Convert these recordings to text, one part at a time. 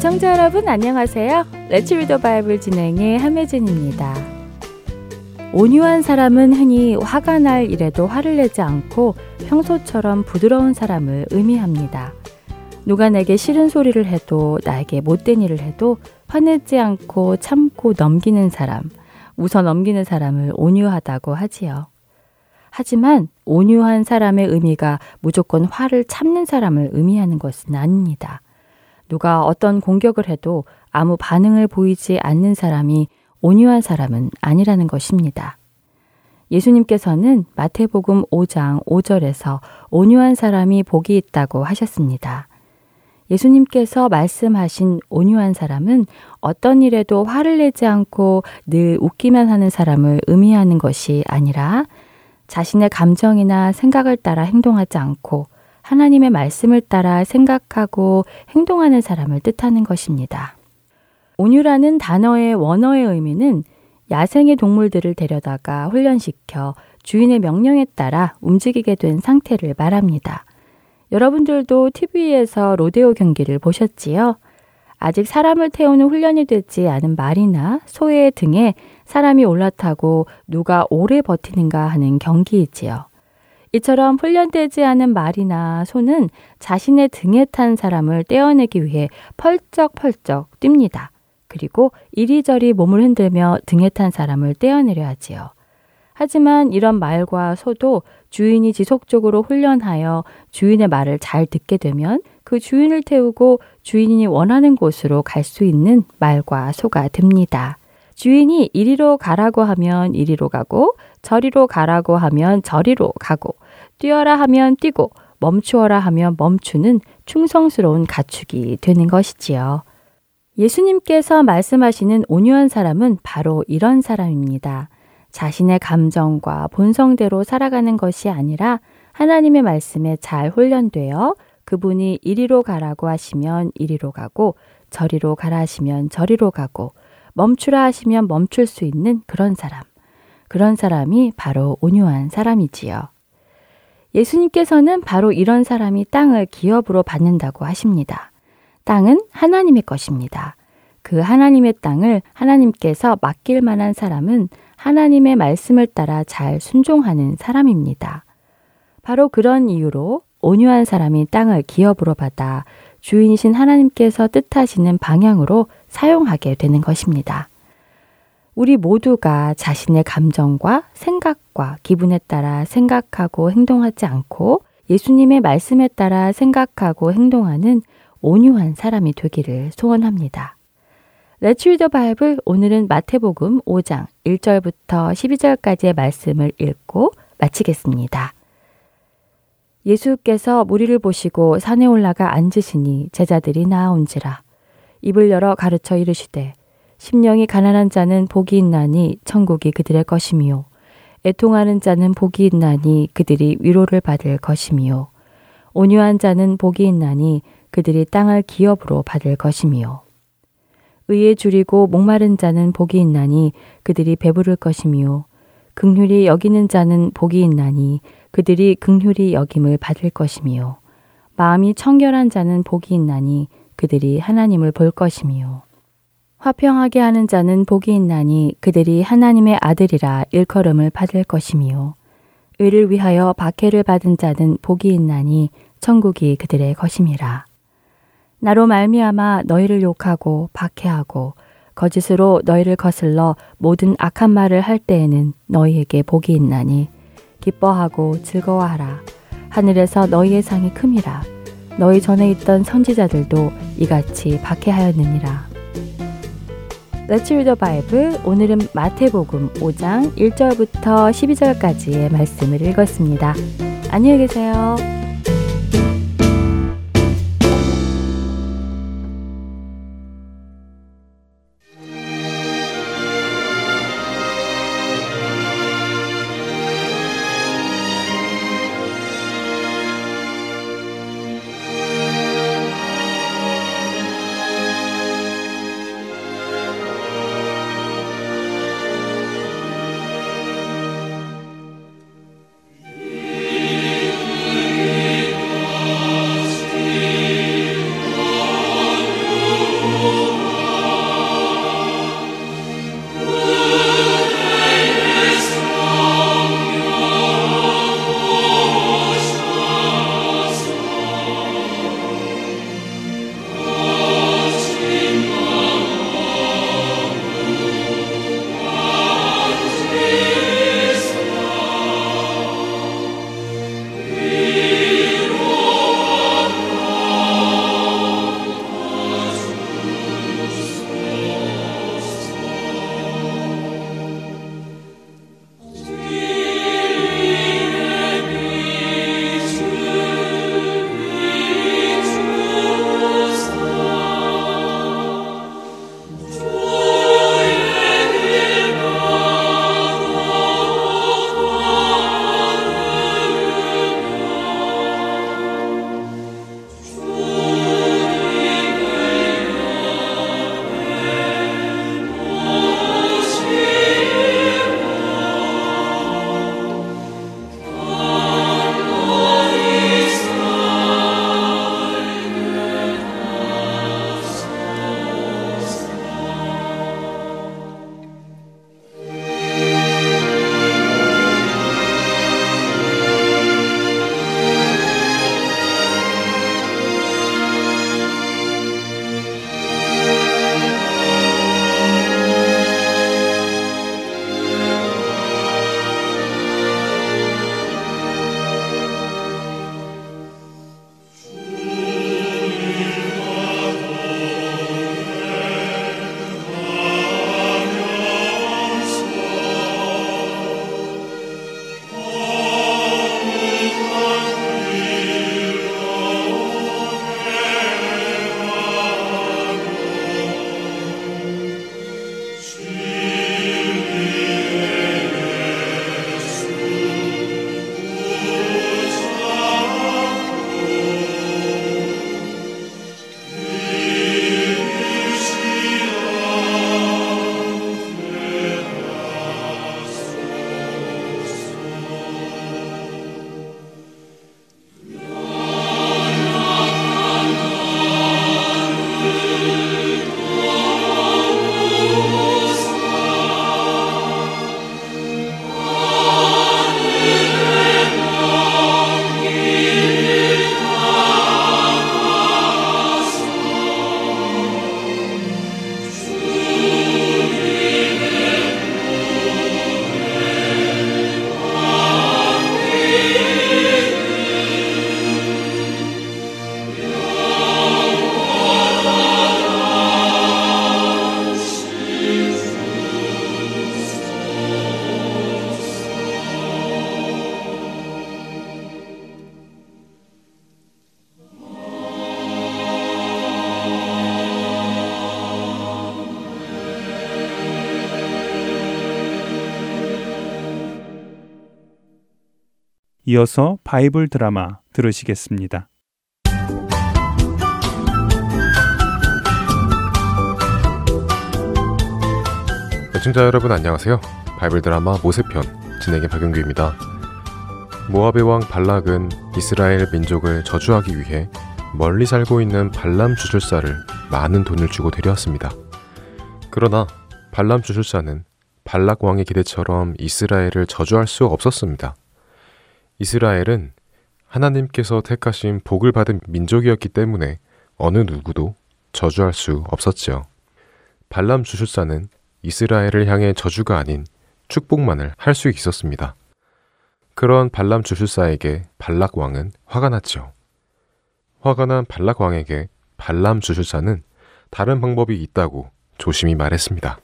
청자 여러분 안녕하세요. 레츠 리더 바이블 진행의 함혜진입니다. 온유한 사람은 흔히 화가 날 일에도 화를 내지 않고 평소처럼 부드러운 사람을 의미합니다. 누가 내게 싫은 소리를 해도 나에게 못된 일을 해도 화내지 않고 참고 넘기는 사람, 웃어 넘기는 사람을 온유하다고 하지요. 하지만 온유한 사람의 의미가 무조건 화를 참는 사람을 의미하는 것은 아닙니다. 누가 어떤 공격을 해도 아무 반응을 보이지 않는 사람이 온유한 사람은 아니라는 것입니다. 예수님께서는 마태복음 5장 5절에서 온유한 사람이 복이 있다고 하셨습니다. 예수님께서 말씀하신 온유한 사람은 어떤 일에도 화를 내지 않고 늘 웃기만 하는 사람을 의미하는 것이 아니라 자신의 감정이나 생각을 따라 행동하지 않고 하나님의 말씀을 따라 생각하고 행동하는 사람을 뜻하는 것입니다. 온유라는 단어의 원어의 의미는 야생의 동물들을 데려다가 훈련시켜 주인의 명령에 따라 움직이게 된 상태를 말합니다. 여러분들도 TV에서 로데오 경기를 보셨지요? 아직 사람을 태우는 훈련이 되지 않은 말이나 소의 등에 사람이 올라타고 누가 오래 버티는가 하는 경기이지요. 이처럼 훈련되지 않은 말이나 소는 자신의 등에 탄 사람을 떼어내기 위해 펄쩍펄쩍 뜁니다. 그리고 이리저리 몸을 흔들며 등에 탄 사람을 떼어내려 하지요. 하지만 이런 말과 소도 주인이 지속적으로 훈련하여 주인의 말을 잘 듣게 되면 그 주인을 태우고 주인이 원하는 곳으로 갈 수 있는 말과 소가 됩니다. 주인이 이리로 가라고 하면 이리로 가고 저리로 가라고 하면 저리로 가고 뛰어라 하면 뛰고 멈추어라 하면 멈추는 충성스러운 가축이 되는 것이지요. 예수님께서 말씀하시는 온유한 사람은 바로 이런 사람입니다. 자신의 감정과 본성대로 살아가는 것이 아니라 하나님의 말씀에 잘 훈련되어 그분이 이리로 가라고 하시면 이리로 가고 저리로 가라 하시면 저리로 가고 멈추라 하시면 멈출 수 있는 그런 사람. 그런 사람이 바로 온유한 사람이지요. 예수님께서는 바로 이런 사람이 땅을 기업으로 받는다고 하십니다. 땅은 하나님의 것입니다. 그 하나님의 땅을 하나님께서 맡길 만한 사람은 하나님의 말씀을 따라 잘 순종하는 사람입니다. 바로 그런 이유로 온유한 사람이 땅을 기업으로 받아 주인이신 하나님께서 뜻하시는 방향으로 사용하게 되는 것입니다. 우리 모두가 자신의 감정과 생각과 기분에 따라 생각하고 행동하지 않고 예수님의 말씀에 따라 생각하고 행동하는 온유한 사람이 되기를 소원합니다. 레츠 리더 바이블 오늘은 마태복음 5장 1절부터 12절까지의 말씀을 읽고 마치겠습니다. 예수께서 무리를 보시고 산에 올라가 앉으시니 제자들이 나아온지라. 입을 열어 가르쳐 이르시되 심령이 가난한 자는 복이 있나니 천국이 그들의 것이미요. 애통하는 자는 복이 있나니 그들이 위로를 받을 것이미요. 온유한 자는 복이 있나니 그들이 땅을 기업으로 받을 것이미요 의에 줄이고 목마른 자는 복이 있나니 그들이 배부를 것이미요. 극률이 여기는 자는 복이 있나니 그들이 극률이 여김을 받을 것이미요. 마음이 청결한 자는 복이 있나니 그들이 하나님을 볼 것이미요. 화평하게 하는 자는 복이 있나니 그들이 하나님의 아들이라 일컬음을 받을 것이미요. 의를 위하여 박해를 받은 자는 복이 있나니 천국이 그들의 것임이라. 나로 말미암아 너희를 욕하고 박해하고 거짓으로 너희를 거슬러 모든 악한 말을 할 때에는 너희에게 복이 있나니 기뻐하고 즐거워하라 하늘에서 너희의 상이 큼이라 너희 전에 있던 선지자들도 이같이 박해하였느니라. Let's read the Bible. 오늘은 마태복음 5장 1절부터 12절까지의 말씀을 읽었습니다. 안녕히 계세요. 이어서 바이블 드라마 들으시겠습니다. 애청자 여러분 안녕하세요. 바이블 드라마 모세편 진행의 박영규입니다. 모압의 왕 발락은 이스라엘 민족을 저주하기 위해 멀리 살고 있는 발람 주술사를 많은 돈을 주고 데려왔습니다. 그러나 발람 주술사는 발락 왕의 기대처럼 이스라엘을 저주할 수 없었습니다. 이스라엘은 하나님께서 택하신 복을 받은 민족이었기 때문에 어느 누구도 저주할 수 없었지요. 발람 주술사는 이스라엘을 향해 저주가 아닌 축복만을 할 수 있었습니다. 그런 발람 주술사에게 발락 왕은 화가 났죠. 화가 난 발락 왕에게 발람 주술사는 다른 방법이 있다고 조심히 말했습니다.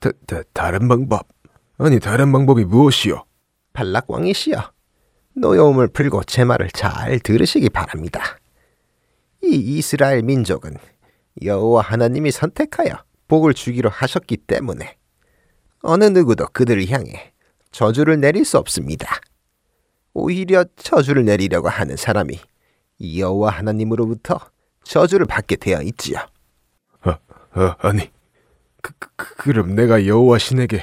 다, 다, 다른 방법? 아니 다른 방법이 무엇이요? 발락 왕이시여, 노여움을 풀고 제 말을 잘 들으시기 바랍니다. 이 이스라엘 민족은 여호와 하나님이 선택하여 복을 주기로 하셨기 때문에 어느 누구도 그들을 향해 저주를 내릴 수 없습니다. 오히려 저주를 내리려고 하는 사람이 여호와 하나님으로부터 저주를 받게 되어 있지요. 어, 어, 아니 그, 그, 그럼 내가 여호와 신에게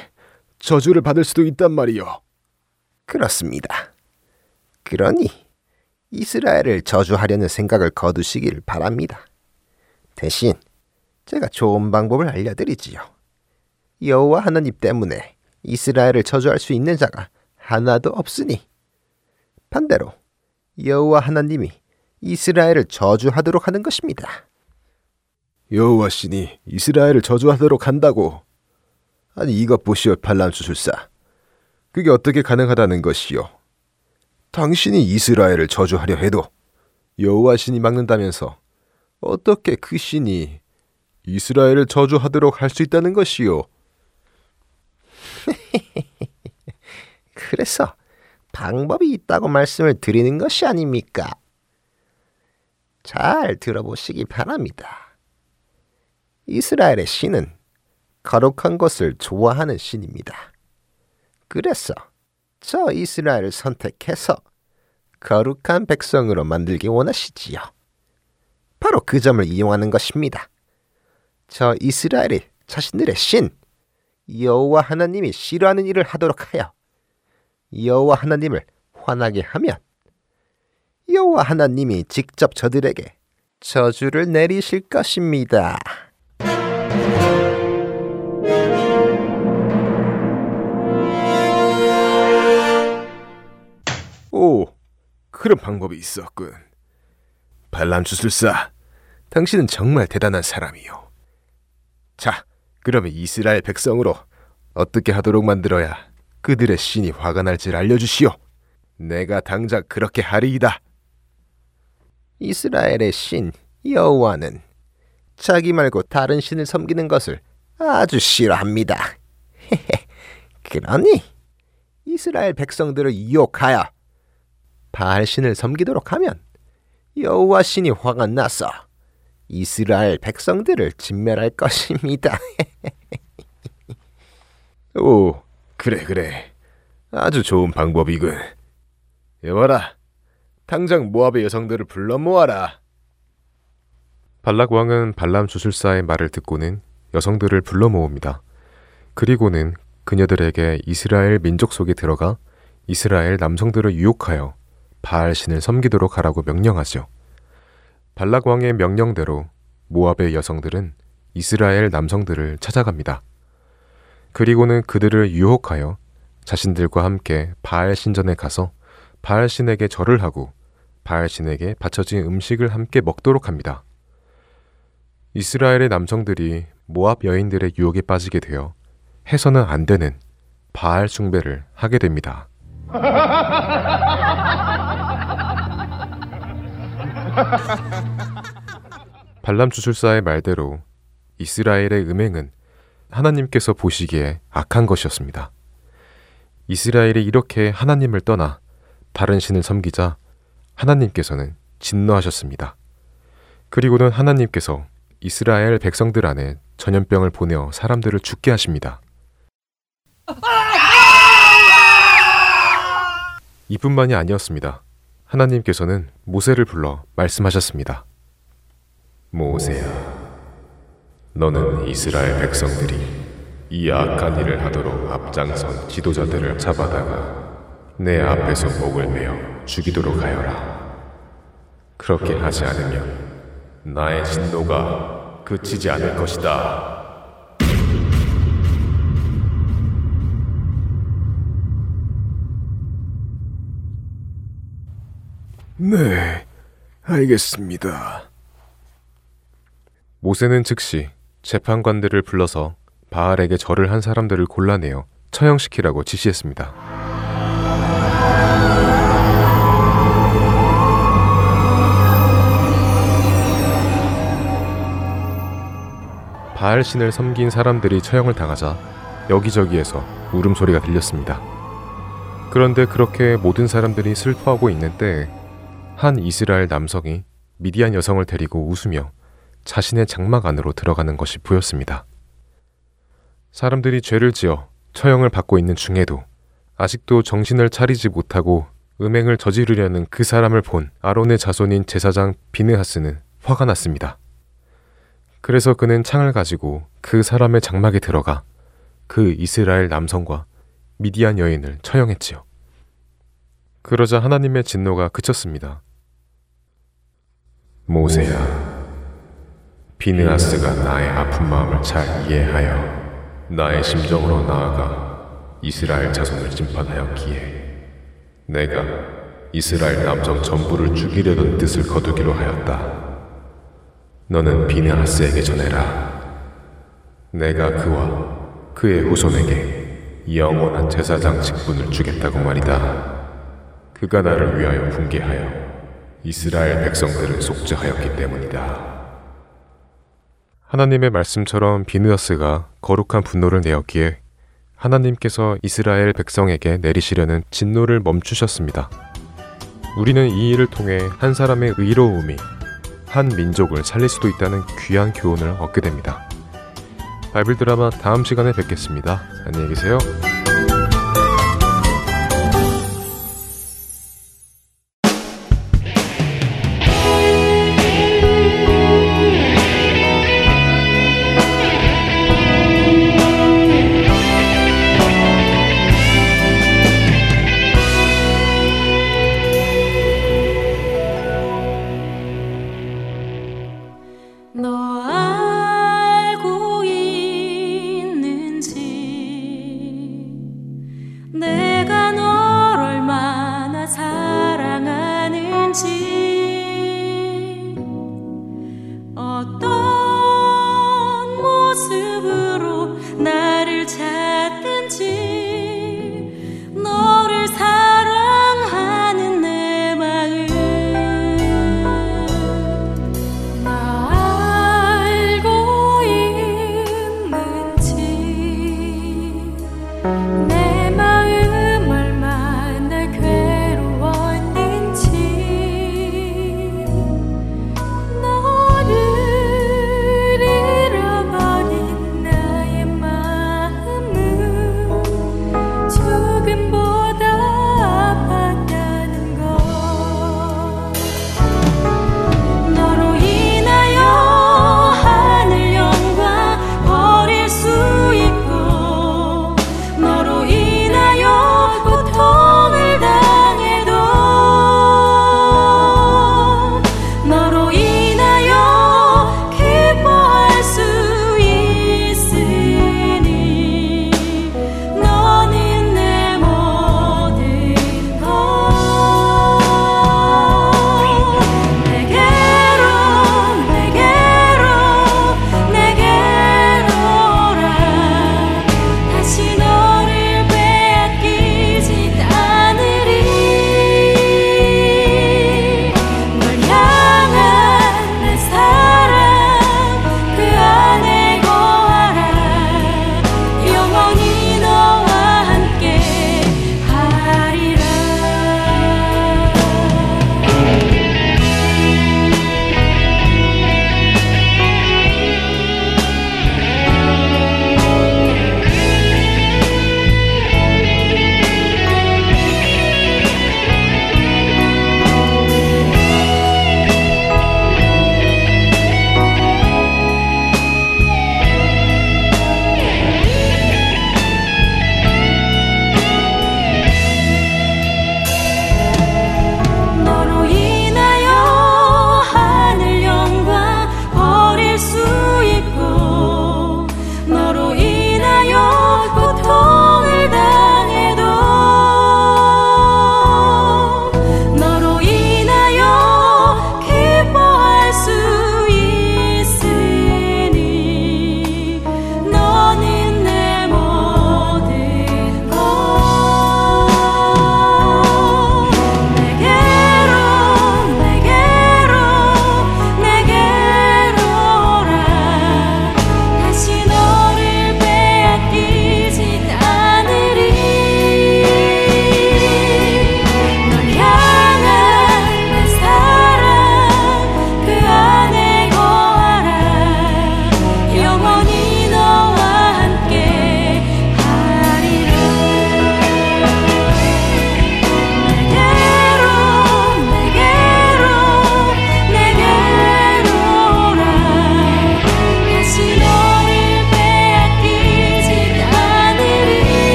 저주를 받을 수도 있단 말이요. 그렇습니다. 그러니 이스라엘을 저주하려는 생각을 거두시길 바랍니다. 대신 제가 좋은 방법을 알려드리지요. 여호와 하나님 때문에 이스라엘을 저주할 수 있는 자가 하나도 없으니 반대로 여호와 하나님이 이스라엘을 저주하도록 하는 것입니다. 여호와 신이 이스라엘을 저주하도록 한다고. 아니 이것 보시오 발람 주술사. 그게 어떻게 가능하다는 것이요? 당신이 이스라엘을 저주하려 해도 여호와 신이 막는다면서 어떻게 그 신이 이스라엘을 저주하도록 할 수 있다는 것이요? 그래서 방법이 있다고 말씀을 드리는 것이 아닙니까? 잘 들어보시기 바랍니다. 이스라엘의 신은 거룩한 것을 좋아하는 신입니다. 그래서 저 이스라엘을 선택해서 거룩한 백성으로 만들기 원하시지요. 바로 그 점을 이용하는 것입니다. 저 이스라엘이 자신들의 신 여호와 하나님이 싫어하는 일을 하도록 하여 여호와 하나님을 화나게 하면 여호와 하나님이 직접 저들에게 저주를 내리실 것입니다. 오, 그런 방법이 있었군. 발람 주술사, 당신은 정말 대단한 사람이요. 자, 그러면 이스라엘 백성으로 어떻게 하도록 만들어야 그들의 신이 화가 날지를 알려주시오. 내가 당장 그렇게 하리이다. 이스라엘의 신 여호와는 자기 말고 다른 신을 섬기는 것을 아주 싫어합니다. 그러니 이스라엘 백성들을 유혹하여 바알 신을 섬기도록 하면 여호와 신이 화가 나서 이스라엘 백성들을 진멸할 것입니다. 오, 그래 그래. 아주 좋은 방법이군. 여봐라, 당장 모압의 여성들을 불러 모아라. 발락 왕은 발람 주술사의 말을 듣고는 여성들을 불러 모읍니다. 그리고는 그녀들에게 이스라엘 민족 속에 들어가 이스라엘 남성들을 유혹하여 바알 신을 섬기도록 하라고 명령하죠. 발락 왕의 명령대로 모압의 여성들은 이스라엘 남성들을 찾아갑니다. 그리고는 그들을 유혹하여 자신들과 함께 바알 신전에 가서 바알 신에게 절을 하고 바알 신에게 바쳐진 음식을 함께 먹도록 합니다. 이스라엘의 남성들이 모압 여인들의 유혹에 빠지게 되어 해서는 안 되는 바알 숭배를 하게 됩니다. 발람 주술사의 말대로 이스라엘의 음행은 하나님께서 보시기에 악한 것이었습니다. 이스라엘이 이렇게 하나님을 떠나 다른 신을 섬기자 하나님께서는 진노하셨습니다. 그리고는 하나님께서 이스라엘 백성들 안에 전염병을 보내어 사람들을 죽게 하십니다. 이뿐만이 아니었습니다. 하나님께서는 모세를 불러 말씀하셨습니다. 모세야, 너는 이스라엘 백성들이 이 악한 일을 하도록 앞장선 지도자들을 잡아다가 내 앞에서 목을 메어 죽이도록 하여라. 그렇게 하지 않으면 나의 진노가 그치지 않을 것이다. 네, 알겠습니다. 모세는 즉시 재판관들을 불러서 바알에게 절을 한 사람들을 골라내어 처형시키라고 지시했습니다. 바알 신을 섬긴 사람들이 처형을 당하자 여기저기에서 울음소리가 들렸습니다. 그런데 그렇게 모든 사람들이 슬퍼하고 있는 때에 한 이스라엘 남성이 미디안 여성을 데리고 웃으며 자신의 장막 안으로 들어가는 것이 보였습니다. 사람들이 죄를 지어 처형을 받고 있는 중에도 아직도 정신을 차리지 못하고 음행을 저지르려는 그 사람을 본 아론의 자손인 제사장 비느하스는 화가 났습니다. 그래서 그는 창을 가지고 그 사람의 장막에 들어가 그 이스라엘 남성과 미디안 여인을 처형했지요. 그러자 하나님의 진노가 그쳤습니다. 모세야, 비느하스가 나의 아픈 마음을 잘 이해하여 나의 심정으로 나아가 이스라엘 자손을 심판하였기에 내가 이스라엘 남성 전부를 죽이려던 뜻을 거두기로 하였다. 너는 비느하스에게 전해라. 내가 그와 그의 후손에게 영원한 제사장 직분을 주겠다고 말이다. 그가 나를 위하여 붕괴하여 이스라엘 백성들을 속죄하였기 때문이다. 하나님의 말씀처럼 비느하스가 거룩한 분노를 내었기에 하나님께서 이스라엘 백성에게 내리시려는 진노를 멈추셨습니다. 우리는 이 일을 통해 한 사람의 의로움이 한 민족을 살릴 수도 있다는 귀한 교훈을 얻게 됩니다. 바이블 드라마 다음 시간에 뵙겠습니다. 안녕히 계세요.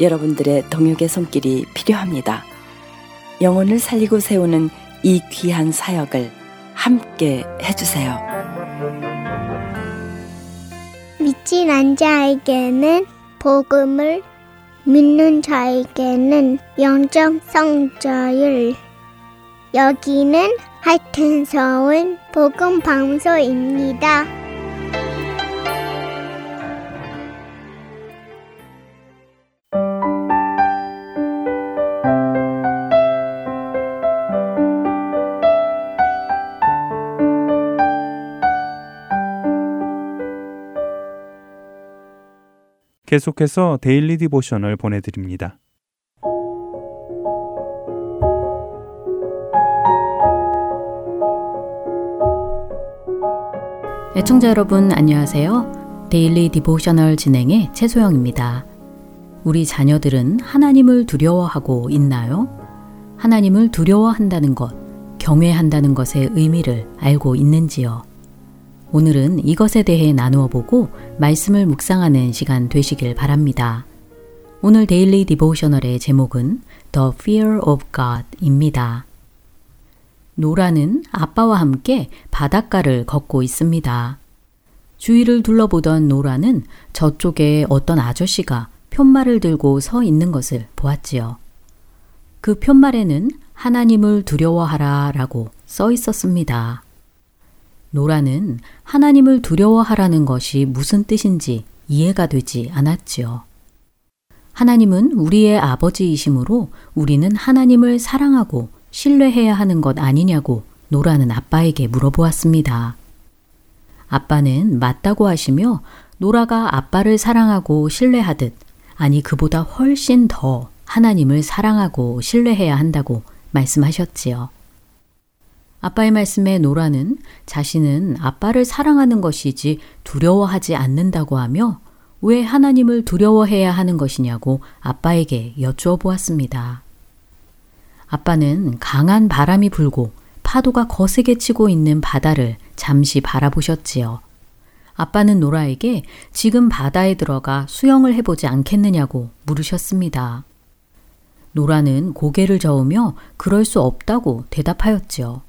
여러분들의 동역의 손길이 필요합니다. 영혼을 살리고 세우는 이 귀한 사역을 함께 해주세요. 믿진 않은 자에게는 복음을 믿는 자에게는 영적 성자율 여기는 하여튼 서울 복음 방송입니다. 계속해서 Daily Devotional 보내드립니다. 애청자 여러분 안녕하세요. Daily Devotional 진행의 최소영입니다. 우리 자녀들은 하나님을 두려워하고 있나요? 하나님을 두려워한다는 것, 경외한다는 것의 의미를 알고 있는지요? 오늘은 이것에 대해 나누어 보고 말씀을 묵상하는 시간 되시길 바랍니다. 오늘 Daily Devotional의 제목은 The Fear of God입니다. 노라는 아빠와 함께 바닷가를 걷고 있습니다. 주위를 둘러보던 노라는 저쪽에 어떤 아저씨가 팻말을 들고 서 있는 것을 보았지요. 그 팻말에는 하나님을 두려워하라 라고 써 있었습니다. 노라는 하나님을 두려워하라는 것이 무슨 뜻인지 이해가 되지 않았지요. 하나님은 우리의 아버지이심으로 우리는 하나님을 사랑하고 신뢰해야 하는 것 아니냐고 노라는 아빠에게 물어보았습니다. 아빠는 맞다고 하시며 노라가 아빠를 사랑하고 신뢰하듯 아니 그보다 훨씬 더 하나님을 사랑하고 신뢰해야 한다고 말씀하셨지요. 아빠의 말씀에 노라는 자신은 아빠를 사랑하는 것이지 두려워하지 않는다고 하며 왜 하나님을 두려워해야 하는 것이냐고 아빠에게 여쭈어 보았습니다. 아빠는 강한 바람이 불고 파도가 거세게 치고 있는 바다를 잠시 바라보셨지요. 아빠는 노라에게 지금 바다에 들어가 수영을 해보지 않겠느냐고 물으셨습니다. 노라는 고개를 저으며 그럴 수 없다고 대답하였지요.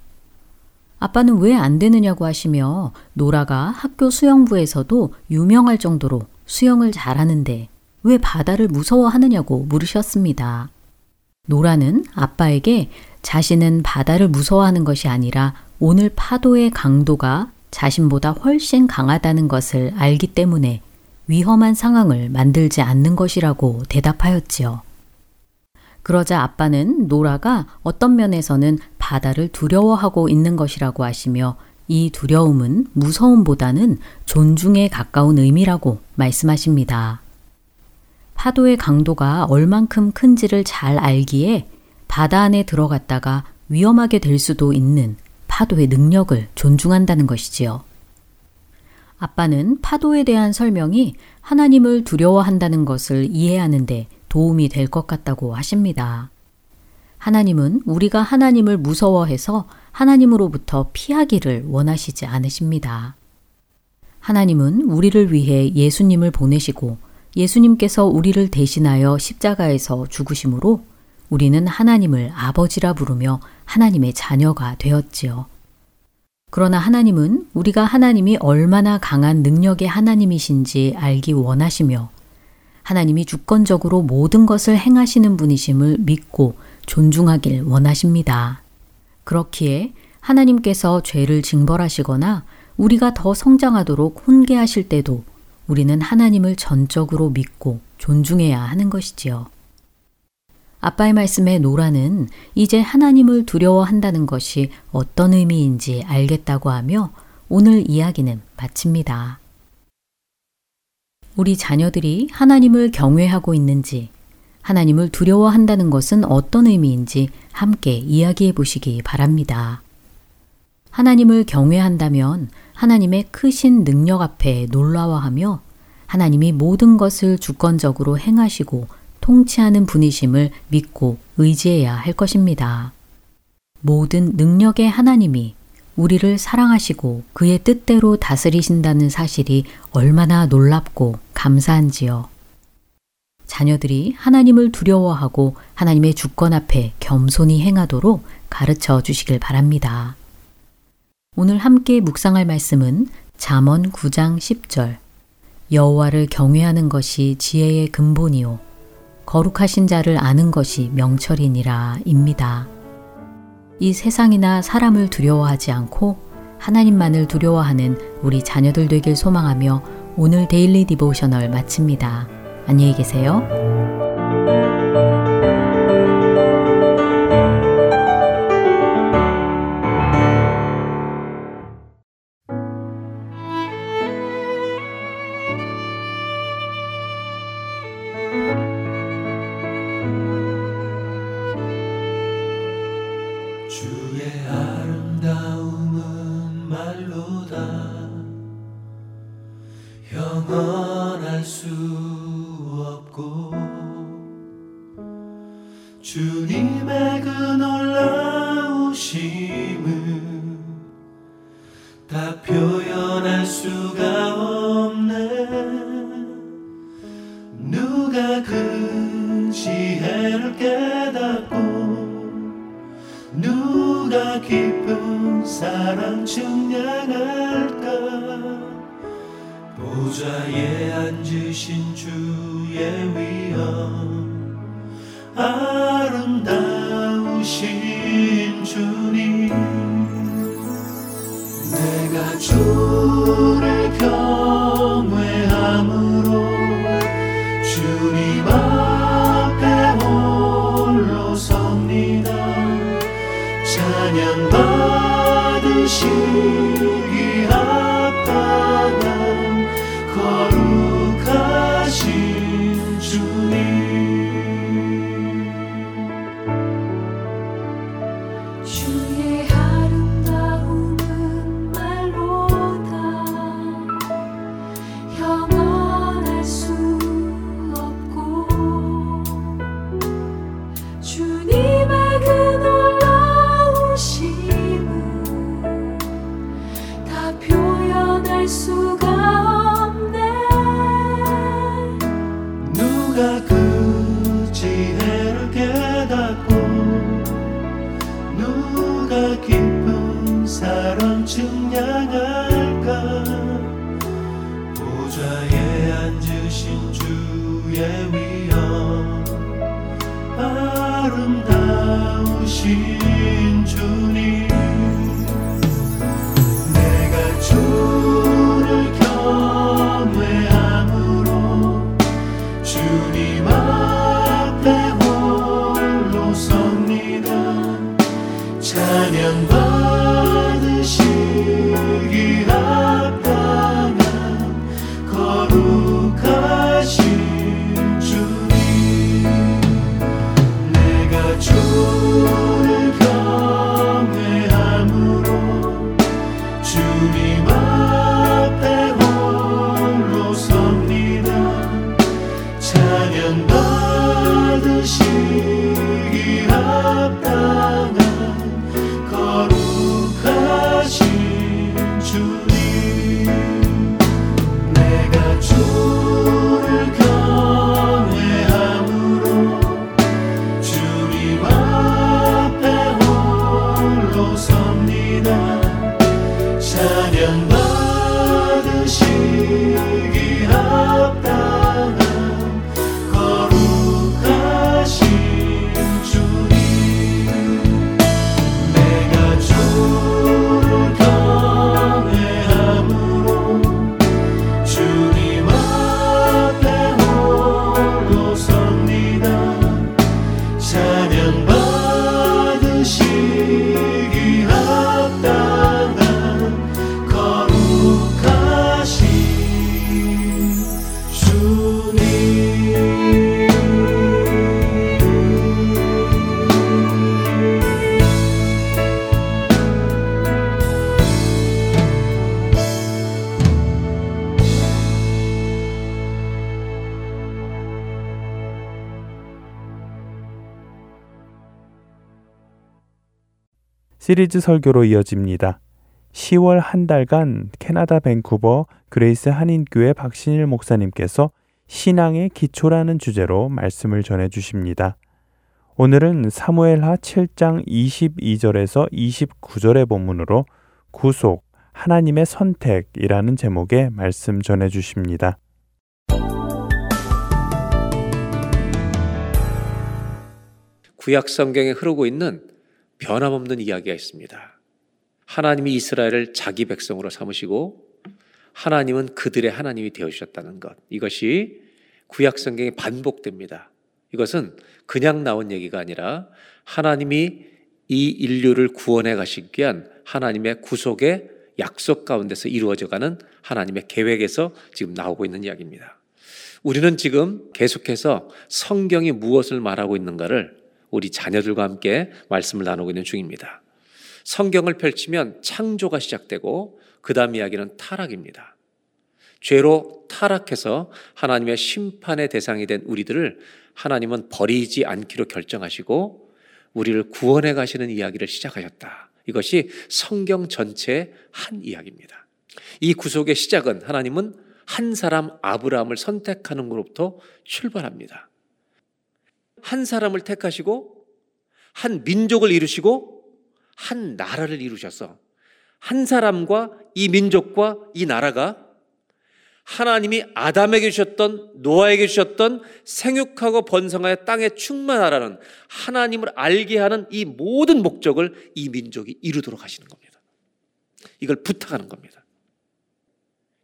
아빠는 왜 안 되느냐고 하시며 노라가 학교 수영부에서도 유명할 정도로 수영을 잘하는데 왜 바다를 무서워하느냐고 물으셨습니다. 노라는 아빠에게 자신은 바다를 무서워하는 것이 아니라 오늘 파도의 강도가 자신보다 훨씬 강하다는 것을 알기 때문에 위험한 상황을 만들지 않는 것이라고 대답하였지요. 그러자 아빠는 노라가 어떤 면에서는 바다를 두려워하고 있는 것이라고 하시며 이 두려움은 무서움보다는 존중에 가까운 의미라고 말씀하십니다. 파도의 강도가 얼만큼 큰지를 잘 알기에 바다 안에 들어갔다가 위험하게 될 수도 있는 파도의 능력을 존중한다는 것이지요. 아빠는 파도에 대한 설명이 하나님을 두려워한다는 것을 이해하는데 도움이 될 것 같다고 하십니다. 하나님은 우리가 하나님을 무서워해서 하나님으로부터 피하기를 원하시지 않으십니다. 하나님은 우리를 위해 예수님을 보내시고 예수님께서 우리를 대신하여 십자가에서 죽으심으로 우리는 하나님을 아버지라 부르며 하나님의 자녀가 되었지요. 그러나 하나님은 우리가 하나님이 얼마나 강한 능력의 하나님이신지 알기 원하시며 하나님이 주권적으로 모든 것을 행하시는 분이심을 믿고 존중하길 원하십니다. 그렇기에 하나님께서 죄를 징벌하시거나 우리가 더 성장하도록 훈계하실 때도 우리는 하나님을 전적으로 믿고 존중해야 하는 것이지요. 아빠의 말씀에 노라는 이제 하나님을 두려워한다는 것이 어떤 의미인지 알겠다고 하며 오늘 이야기는 마칩니다. 우리 자녀들이 하나님을 경외하고 있는지, 하나님을 두려워한다는 것은 어떤 의미인지 함께 이야기해 보시기 바랍니다. 하나님을 경외한다면 하나님의 크신 능력 앞에 놀라워하며 하나님이 모든 것을 주권적으로 행하시고 통치하는 분이심을 믿고 의지해야 할 것입니다. 모든 능력의 하나님이 우리를 사랑하시고 그의 뜻대로 다스리신다는 사실이 얼마나 놀랍고 감사한지요. 자녀들이 하나님을 두려워하고 하나님의 주권 앞에 겸손히 행하도록 가르쳐 주시길 바랍니다. 오늘 함께 묵상할 말씀은 잠언 9장 10절 여호와를 경외하는 것이 지혜의 근본이요 거룩하신 자를 아는 것이 명철이니라입니다. 이 세상이나 사람을 두려워하지 않고 하나님만을 두려워하는 우리 자녀들 되길 소망하며 오늘 Daily Devotional 마칩니다. 안녕히 계세요. 시리즈 설교로 이어집니다. 10월 한 달간 캐나다 밴쿠버 그레이스 한인교회 박신일 목사님께서 신앙의 기초라는 주제로 말씀을 전해 주십니다. 오늘은 사무엘하 7장 22절에서 29절의 본문으로 구속, 하나님의 선택이라는 제목의 말씀 전해 주십니다. 구약 성경에 흐르고 있는 변함없는 이야기가 있습니다. 하나님이 이스라엘을 자기 백성으로 삼으시고 하나님은 그들의 하나님이 되어 주셨다는 것. 이것이 구약 성경에 반복됩니다. 이것은 그냥 나온 얘기가 아니라 하나님이 이 인류를 구원해 가시기 위한 하나님의 구속의 약속 가운데서 이루어져 가는 하나님의 계획에서 지금 나오고 있는 이야기입니다. 우리는 지금 계속해서 성경이 무엇을 말하고 있는가를 우리 자녀들과 함께 말씀을 나누고 있는 중입니다. 성경을 펼치면 창조가 시작되고 그 다음 이야기는 타락입니다. 죄로 타락해서 하나님의 심판의 대상이 된 우리들을 하나님은 버리지 않기로 결정하시고 우리를 구원해 가시는 이야기를 시작하셨다. 이것이 성경 전체의 한 이야기입니다. 이 구속의 시작은 하나님은 한 사람 아브라함을 선택하는 것부터 출발합니다. 한 사람을 택하시고 한 민족을 이루시고 한 나라를 이루셔서 한 사람과 이 민족과 이 나라가 하나님이 아담에게 주셨던 노아에게 주셨던 생육하고 번성하여 땅에 충만하라는 하나님을 알게 하는 이 모든 목적을 이 민족이 이루도록 하시는 겁니다. 이걸 부탁하는 겁니다.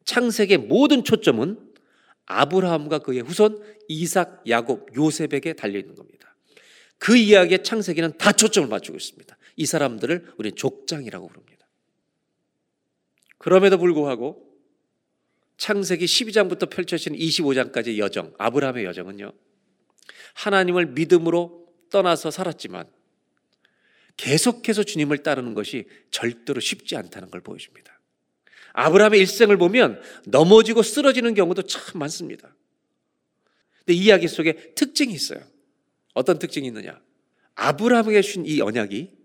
창세기의 모든 초점은 아브라함과 그의 후손 이삭, 야곱, 요셉에게 달려 있는 겁니다. 그 이야기의 창세기는 다 초점을 맞추고 있습니다. 이 사람들을 우리는 족장이라고 부릅니다. 그럼에도 불구하고 창세기 12장부터 펼쳐진 25장까지의 여정, 아브라함의 여정은요. 하나님을 믿음으로 떠나서 살았지만 계속해서 주님을 따르는 것이 절대로 쉽지 않다는 걸 보여줍니다. 아브라함의 일생을 보면 넘어지고 쓰러지는 경우도 참 많습니다. 근데 이 이야기 속에 특징이 있어요. 어떤 특징이 있느냐? 아브라함에게 주신 이 언약이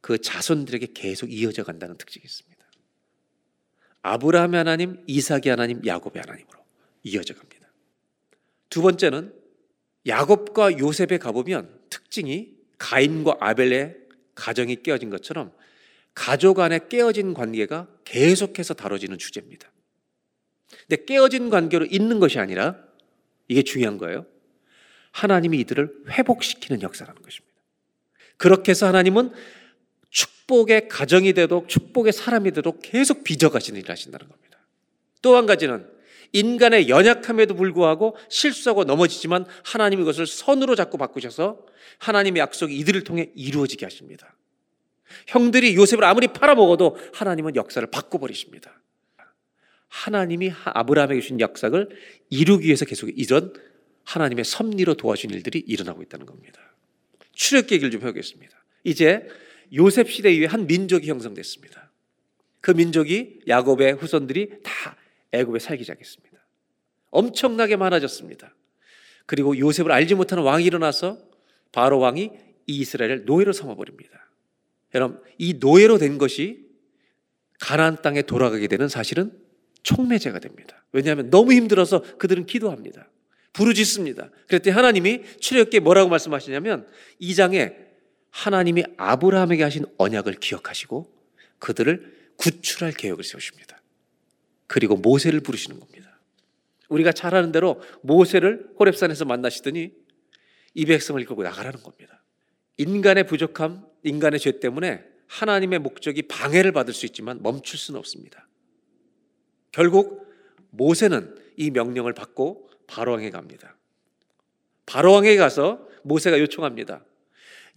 그 자손들에게 계속 이어져 간다는 특징이 있습니다. 아브라함의 하나님, 이삭의 하나님, 야곱의 하나님으로 이어져 갑니다. 두 번째는 야곱과 요셉에 가보면 특징이 가인과 아벨의 가정이 깨어진 것처럼 가족 안에 깨어진 관계가 계속해서 다뤄지는 주제입니다. 근데 깨어진 관계로 있는 것이 아니라 이게 중요한 거예요. 하나님이 이들을 회복시키는 역사라는 것입니다. 그렇게 해서 하나님은 축복의 가정이 되도록 축복의 사람이 되도록 계속 빚어가시는 일을 하신다는 겁니다. 또 한 가지는 인간의 연약함에도 불구하고 실수하고 넘어지지만 하나님 이것을 선으로 잡고 바꾸셔서 하나님의 약속이 이들을 통해 이루어지게 하십니다. 형들이 요셉을 아무리 팔아먹어도 하나님은 역사를 바꿔버리십니다. 하나님이 아브라함에게 주신 역사를 이루기 위해서 계속 이런 하나님의 섭리로 도와준 일들이 일어나고 있다는 겁니다. 출애굽 얘기를 좀 해보겠습니다. 이제 요셉 시대 이후에 한 민족이 형성됐습니다. 그 민족이 야곱의 후손들이 다 애굽에 살기 시작했습니다. 엄청나게 많아졌습니다. 그리고 요셉을 알지 못하는 왕이 일어나서 바로 왕이 이 이스라엘을 노예로 삼아 버립니다. 여러분, 이 노예로 된 것이 가나안 땅에 돌아가게 되는 사실은 촉매제가 됩니다. 왜냐하면 너무 힘들어서 그들은 기도합니다. 부르짖습니다. 그랬더니 하나님이 출애굽기에 뭐라고 말씀하시냐면 이 장에 하나님이 아브라함에게 하신 언약을 기억하시고 그들을 구출할 계획을 세우십니다. 그리고 모세를 부르시는 겁니다. 우리가 잘 아는 대로 모세를 호렙산에서 만나시더니 이 백성을 이끌고 나가라는 겁니다. 인간의 부족함, 인간의 죄 때문에 하나님의 목적이 방해를 받을 수 있지만 멈출 수는 없습니다. 결국 모세는 이 명령을 받고 바로왕에 갑니다. 바로왕에 가서 모세가 요청합니다.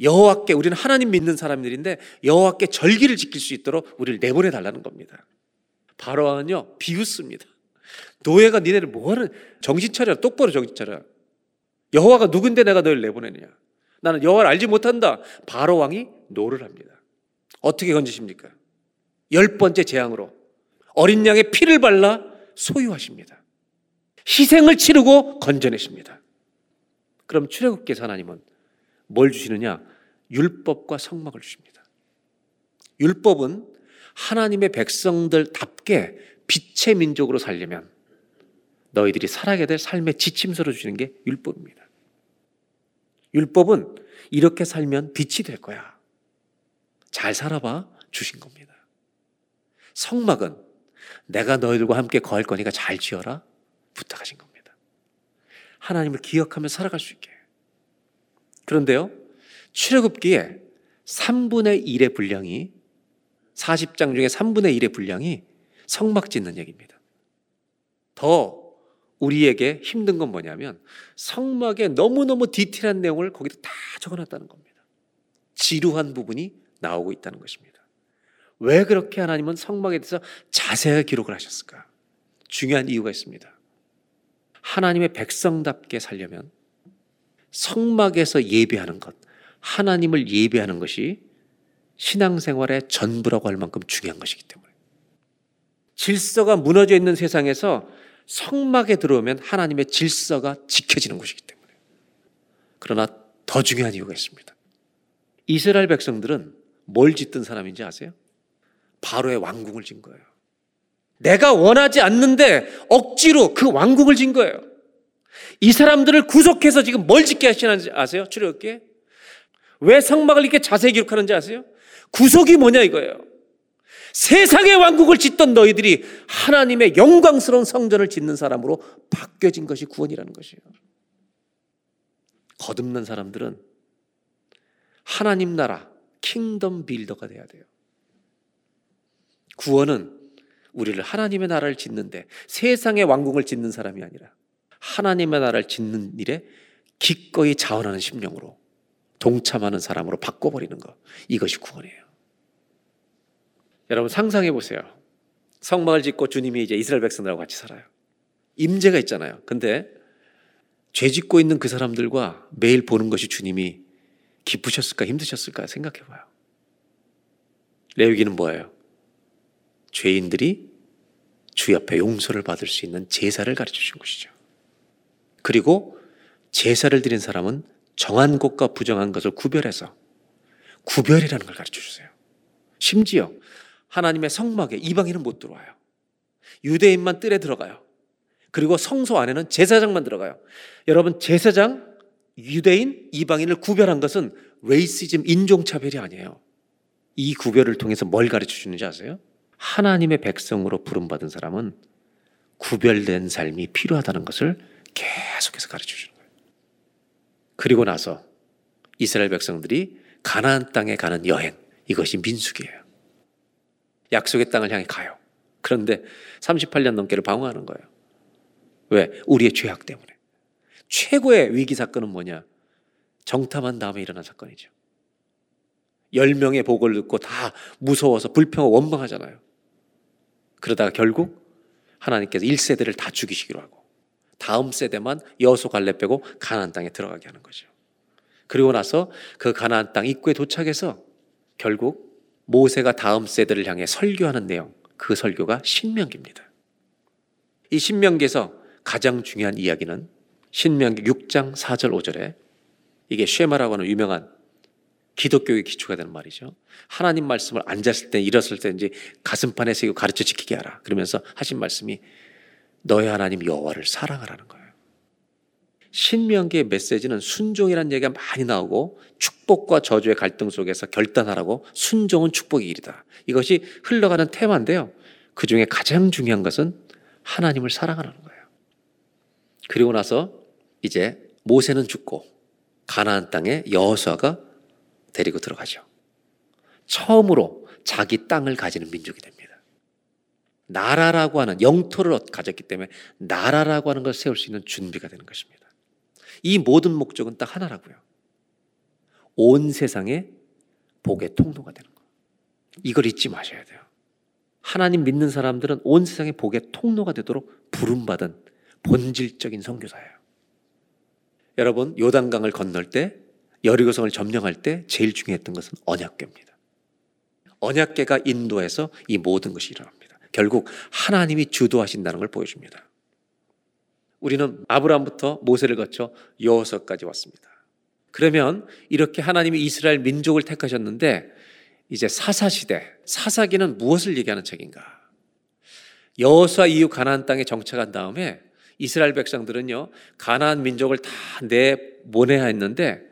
여호와께 우리는 하나님 믿는 사람들인데 여호와께 절기를 지킬 수 있도록 우리를 내보내 달라는 겁니다. 바로왕은요 비웃습니다. 노예가 니네를 뭐하는 정신 차려 똑바로 정신 차려. 여호와가 누군데 내가 너를 내보내느냐? 나는 여호와를 알지 못한다. 바로 왕이 노를 합니다. 어떻게 건지십니까? 열 번째 재앙으로 어린 양의 피를 발라 소유하십니다. 희생을 치르고 건져내십니다. 그럼 출애굽께서 하나님은 뭘 주시느냐? 율법과 성막을 주십니다. 율법은 하나님의 백성들답게 빛의 민족으로 살려면 너희들이 살아야 될 삶의 지침서를 주는 게 율법입니다. 율법은 이렇게 살면 빛이 될 거야. 잘 살아봐 주신 겁니다. 성막은 내가 너희들과 함께 거할 거니까 잘 지어라 부탁하신 겁니다. 하나님을 기억하며 살아갈 수 있게. 그런데요, 출애굽기에 3분의 1의 분량이 40장 중에 3분의 1의 분량이 성막 짓는 얘기입니다. 더 우리에게 힘든 건 뭐냐면 성막에 너무너무 디테일한 내용을 거기다 다 적어놨다는 겁니다. 지루한 부분이 나오고 있다는 것입니다. 왜 그렇게 하나님은 성막에 대해서 자세하게 기록을 하셨을까? 중요한 이유가 있습니다. 하나님의 백성답게 살려면 성막에서 예배하는 것, 하나님을 예배하는 것이 신앙생활의 전부라고 할 만큼 중요한 것이기 때문에. 질서가 무너져 있는 세상에서 성막에 들어오면 하나님의 질서가 지켜지는 것이기 때문에. 그러나 더 중요한 이유가 있습니다. 이스라엘 백성들은 뭘 짓던 사람인지 아세요? 바로의 왕궁을 진 거예요. 내가 원하지 않는데 억지로 그 왕궁을 진 거예요. 이 사람들을 구속해서 지금 뭘 짓게 하시는지 아세요? 출애굽기에? 왜 성막을 이렇게 자세히 기록하는지 아세요? 구속이 뭐냐 이거예요. 세상의 왕국을 짓던 너희들이 하나님의 영광스러운 성전을 짓는 사람으로 바뀌어진 것이 구원이라는 것이에요. 거듭난 사람들은 하나님 나라 킹덤 빌더가 돼야 돼요. 구원은 우리를 하나님의 나라를 짓는데 세상의 왕국을 짓는 사람이 아니라 하나님의 나라를 짓는 일에 기꺼이 자원하는 심령으로 동참하는 사람으로 바꿔버리는 것. 이것이 구원이에요. 여러분 상상해 보세요. 성막을 짓고 주님이 이제 이스라엘 백성들하고 같이 살아요. 임재가 있잖아요. 근데 죄 짓고 있는 그 사람들과 매일 보는 것이 주님이 기쁘셨을까 힘드셨을까 생각해 봐요. 레위기는 뭐예요? 죄인들이 주 옆에 용서를 받을 수 있는 제사를 가르쳐 주신 것이죠. 그리고 제사를 드린 사람은 정한 것과 부정한 것을 구별해서 구별이라는 걸 가르쳐 주세요. 심지어 하나님의 성막에 이방인은 못 들어와요. 유대인만 뜰에 들어가요. 그리고 성소 안에는 제사장만 들어가요. 여러분 제사장, 유대인, 이방인을 구별한 것은 레이시즘 인종차별이 아니에요. 이 구별을 통해서 뭘 가르쳐 주는지 아세요? 하나님의 백성으로 부름받은 사람은 구별된 삶이 필요하다는 것을 계속해서 가르쳐 주는 거예요. 그리고 나서 이스라엘 백성들이 가나안 땅에 가는 여행 이것이 민숙이에요. 약속의 땅을 향해 가요. 그런데 38년 넘게를 방황하는 거예요. 왜? 우리의 죄악 때문에. 최고의 위기 사건은 뭐냐? 정탐한 다음에 일어난 사건이죠. 10명의 보고를 듣고 다 무서워서 불평하고 원망하잖아요. 그러다가 결국 하나님께서 1세대를 다 죽이시기로 하고 다음 세대만 여수 갈래 빼고 가나안 땅에 들어가게 하는 거죠. 그리고 나서 그 가나안 땅 입구에 도착해서 결국 모세가 다음 세대를 향해 설교하는 내용, 그 설교가 신명기입니다. 이 신명기에서 가장 중요한 이야기는 신명기 6장 4절 5절에 이게 쉐마라고 하는 유명한 기독교의 기초가 되는 말이죠. 하나님 말씀을 앉았을 때, 일었을 때 이제 가슴판에 새고 가르쳐 지키게 하라. 그러면서 하신 말씀이 너의 하나님 여호와를 사랑하라는 거예요. 신명기의 메시지는 순종이라는 얘기가 많이 나오고 축복과 저주의 갈등 속에서 결단하라고 순종은 축복의 일이다. 이것이 흘러가는 테마인데요. 그 중에 가장 중요한 것은 하나님을 사랑하라는 거예요. 그리고 나서 이제 모세는 죽고 가나안 땅에 여호수아가 데리고 들어가죠. 처음으로 자기 땅을 가지는 민족이 됩니다. 나라라고 하는 영토를 가졌기 때문에 나라라고 하는 것을 세울 수 있는 준비가 되는 것입니다. 이 모든 목적은 딱 하나라고요. 온 세상에 복의 통로가 되는 거. 이걸 잊지 마셔야 돼요. 하나님 믿는 사람들은 온 세상에 복의 통로가 되도록 부름받은 본질적인 선교사예요. 여러분 요단강을 건널 때 여리고성을 점령할 때 제일 중요했던 것은 언약궤입니다. 언약궤가 인도해서 이 모든 것이 일어납니다. 결국 하나님이 주도하신다는 걸 보여줍니다. 우리는 아브라함부터 모세를 거쳐 여호서까지 왔습니다. 그러면 이렇게 하나님이 이스라엘 민족을 택하셨는데 이제 사사 시대, 사사기는 무엇을 얘기하는 책인가? 여호수아 이후 가나안 땅에 정착한 다음에 이스라엘 백성들은요 가나안 민족을 다 내보내야 했는데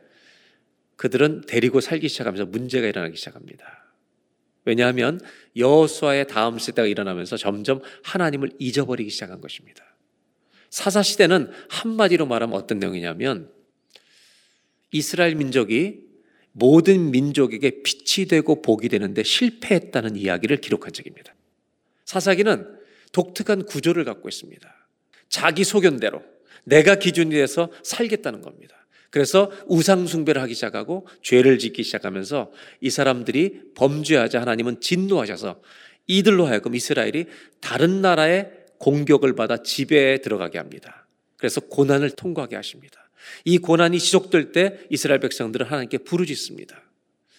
그들은 데리고 살기 시작하면서 문제가 일어나기 시작합니다. 왜냐하면 여호수아의 다음 세대가 일어나면서 점점 하나님을 잊어버리기 시작한 것입니다. 사사 시대는 한마디로 말하면 어떤 내용이냐면 이스라엘 민족이 모든 민족에게 빛이 되고 복이 되는데 실패했다는 이야기를 기록한 적입니다. 사사기는 독특한 구조를 갖고 있습니다. 자기 소견대로 내가 기준이 돼서 살겠다는 겁니다. 그래서 우상숭배를 하기 시작하고 죄를 짓기 시작하면서 이 사람들이 범죄하자 하나님은 진노하셔서 이들로 하여금 이스라엘이 다른 나라의 공격을 받아 지배에 들어가게 합니다. 그래서 고난을 통과하게 하십니다. 이 고난이 지속될 때 이스라엘 백성들은 하나님께 부르짖습니다.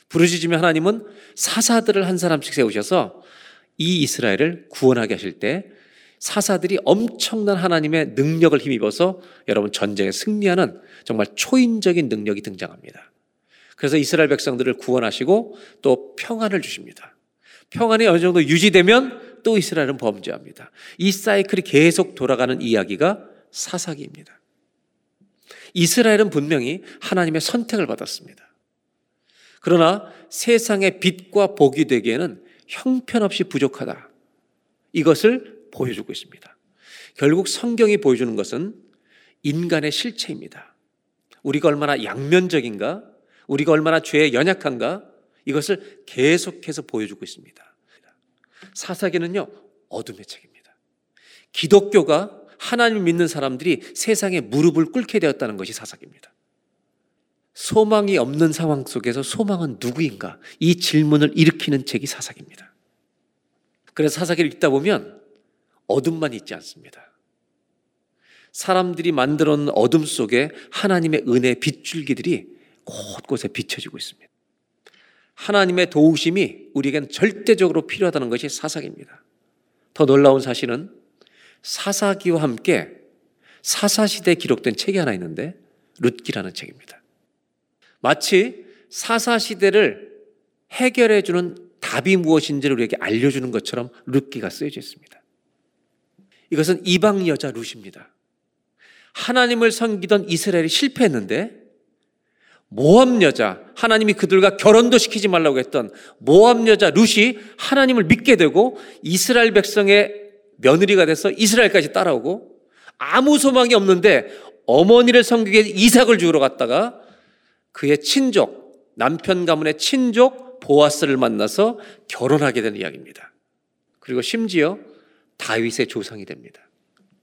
부르짖으면 하나님은 사사들을 한 사람씩 세우셔서 이 이스라엘을 구원하게 하실 때 사사들이 엄청난 하나님의 능력을 힘입어서 여러분 전쟁에 승리하는 정말 초인적인 능력이 등장합니다. 그래서 이스라엘 백성들을 구원하시고 또 평안을 주십니다. 평안이 어느 정도 유지되면 또 이스라엘은 범죄합니다. 이 사이클이 계속 돌아가는 이야기가 사사기입니다. 이스라엘은 분명히 하나님의 선택을 받았습니다. 그러나 세상의 빛과 복이 되기에는 형편없이 부족하다. 이것을 보여주고 있습니다. 결국 성경이 보여주는 것은 인간의 실체입니다. 우리가 얼마나 양면적인가, 우리가 얼마나 죄에 연약한가, 이것을 계속해서 보여주고 있습니다. 사사기는요, 어둠의 책입니다. 기독교가 하나님 믿는 사람들이 세상에 무릎을 꿇게 되었다는 것이 사사기입니다. 소망이 없는 상황 속에서 소망은 누구인가? 이 질문을 일으키는 책이 사사기입니다. 그래서 사사기를 읽다 보면 어둠만 있지 않습니다. 사람들이 만들어 놓은 어둠 속에 하나님의 은혜 빗줄기들이 곳곳에 비춰지고 있습니다. 하나님의 도우심이 우리에겐 절대적으로 필요하다는 것이 사사기입니다. 더 놀라운 사실은 사사기와 함께 사사시대에 기록된 책이 하나 있는데 룻기라는 책입니다. 마치 사사시대를 해결해 주는 답이 무엇인지를 우리에게 알려주는 것처럼 룻기가 쓰여져 있습니다. 이것은 이방 여자 룻입니다. 하나님을 섬기던 이스라엘이 실패했는데 모함 여자, 하나님이 그들과 결혼도 시키지 말라고 했던 모함 여자 룻이 하나님을 믿게 되고 이스라엘 백성의 며느리가 돼서 이스라엘까지 따라오고 아무 소망이 없는데 어머니를 위해 이삭을 주러 갔다가 그의 친족, 남편 가문의 친족 보아스를 만나서 결혼하게 되는 이야기입니다. 그리고 심지어 다윗의 조상이 됩니다.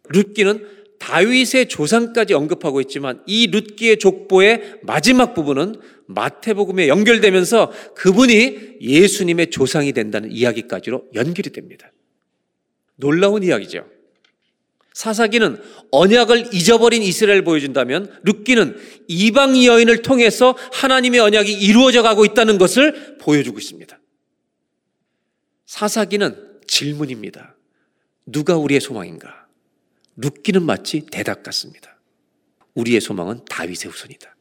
룻기는 다윗의 조상까지 언급하고 있지만 이 룻기의 족보의 마지막 부분은 마태복음에 연결되면서 그분이 예수님의 조상이 된다는 이야기까지로 연결이 됩니다. 놀라운 이야기죠. 사사기는 언약을 잊어버린 이스라엘 보여준다면 룻기는 이방 여인을 통해서 하나님의 언약이 이루어져 가고 있다는 것을 보여주고 있습니다. 사사기는 질문입니다. 누가 우리의 소망인가? 룻기는 마치 대답 같습니다. 우리의 소망은 다윗의 후손이다.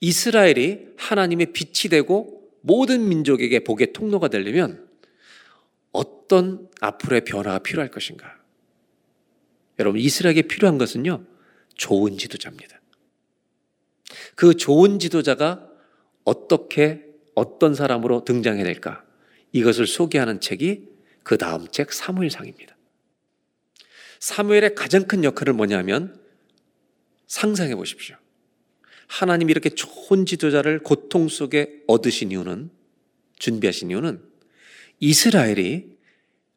이스라엘이 하나님의 빛이 되고 모든 민족에게 복의 통로가 되려면 어떤 앞으로의 변화가 필요할 것인가? 여러분, 이스라엘에게 필요한 것은요, 좋은 지도자입니다. 그 좋은 지도자가 어떻게 어떤 사람으로 등장해야 될까? 이것을 소개하는 책이 그 다음 책 사무엘상입니다. 사무엘의 가장 큰 역할을 뭐냐면 상상해 보십시오. 하나님이 이렇게 좋은 지도자를 고통 속에 얻으신 이유는 준비하신 이유는 이스라엘이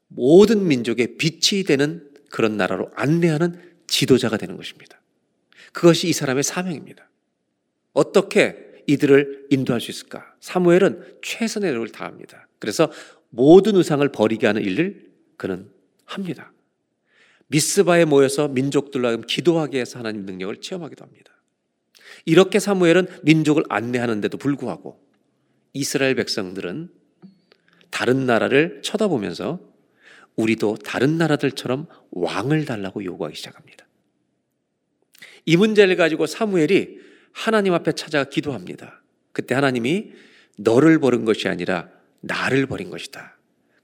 모든 민족의 빛이 되는 그런 나라로 안내하는 지도자가 되는 것입니다. 그것이 이 사람의 사명입니다. 어떻게 이들을 인도할 수 있을까? 사무엘은 최선의 노력을 다합니다. 그래서 모든 우상을 버리게 하는 일을 그는 합니다. 미스바에 모여서 민족들로 하여금 기도하게 해서 하나님 능력을 체험하기도 합니다. 이렇게 사무엘은 민족을 안내하는데도 불구하고 이스라엘 백성들은 다른 나라를 쳐다보면서 우리도 다른 나라들처럼 왕을 달라고 요구하기 시작합니다. 이 문제를 가지고 사무엘이 하나님 앞에 찾아가 기도합니다. 그때 하나님이 너를 버린 것이 아니라 나를 버린 것이다.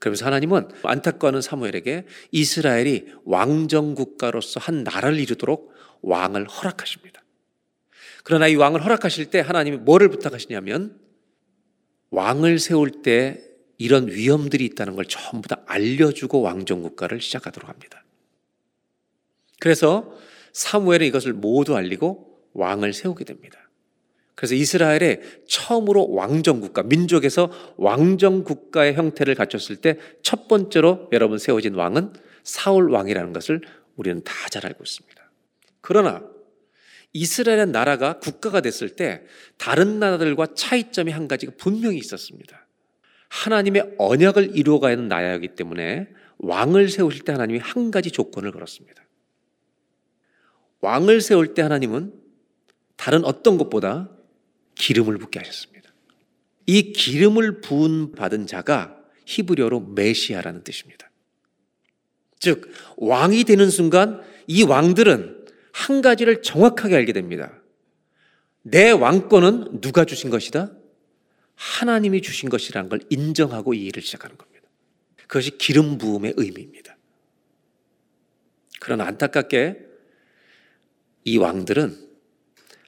그러면서 하나님은 안타까워하는 사무엘에게 이스라엘이 왕정 국가로서 한 나라를 이루도록 왕을 허락하십니다. 그러나 이 왕을 허락하실 때 하나님이 뭐를 부탁하시냐면 왕을 세울 때 이런 위험들이 있다는 걸 전부 다 알려주고 왕정 국가를 시작하도록 합니다. 그래서 사무엘은 이것을 모두 알리고 왕을 세우게 됩니다. 그래서 이스라엘의 처음으로 왕정 국가, 민족에서 왕정 국가의 형태를 갖췄을 때 첫 번째로 여러분 세워진 왕은 사울 왕이라는 것을 우리는 다 잘 알고 있습니다. 그러나 이스라엘의 나라가 국가가 됐을 때 다른 나라들과 차이점이 한 가지가 분명히 있었습니다. 하나님의 언약을 이루어가야 하는 나라이기 때문에 왕을 세우실 때 하나님이 한 가지 조건을 걸었습니다. 왕을 세울 때 하나님은 다른 어떤 것보다 기름을 붓게 하셨습니다. 이 기름을 부은 받은 자가 히브리어로 메시아라는 뜻입니다. 즉 왕이 되는 순간 이 왕들은 한 가지를 정확하게 알게 됩니다. 내 왕권은 누가 주신 것이다? 하나님이 주신 것이라는 걸 인정하고 이 일을 시작하는 겁니다. 그것이 기름 부음의 의미입니다. 그러나 안타깝게 이 왕들은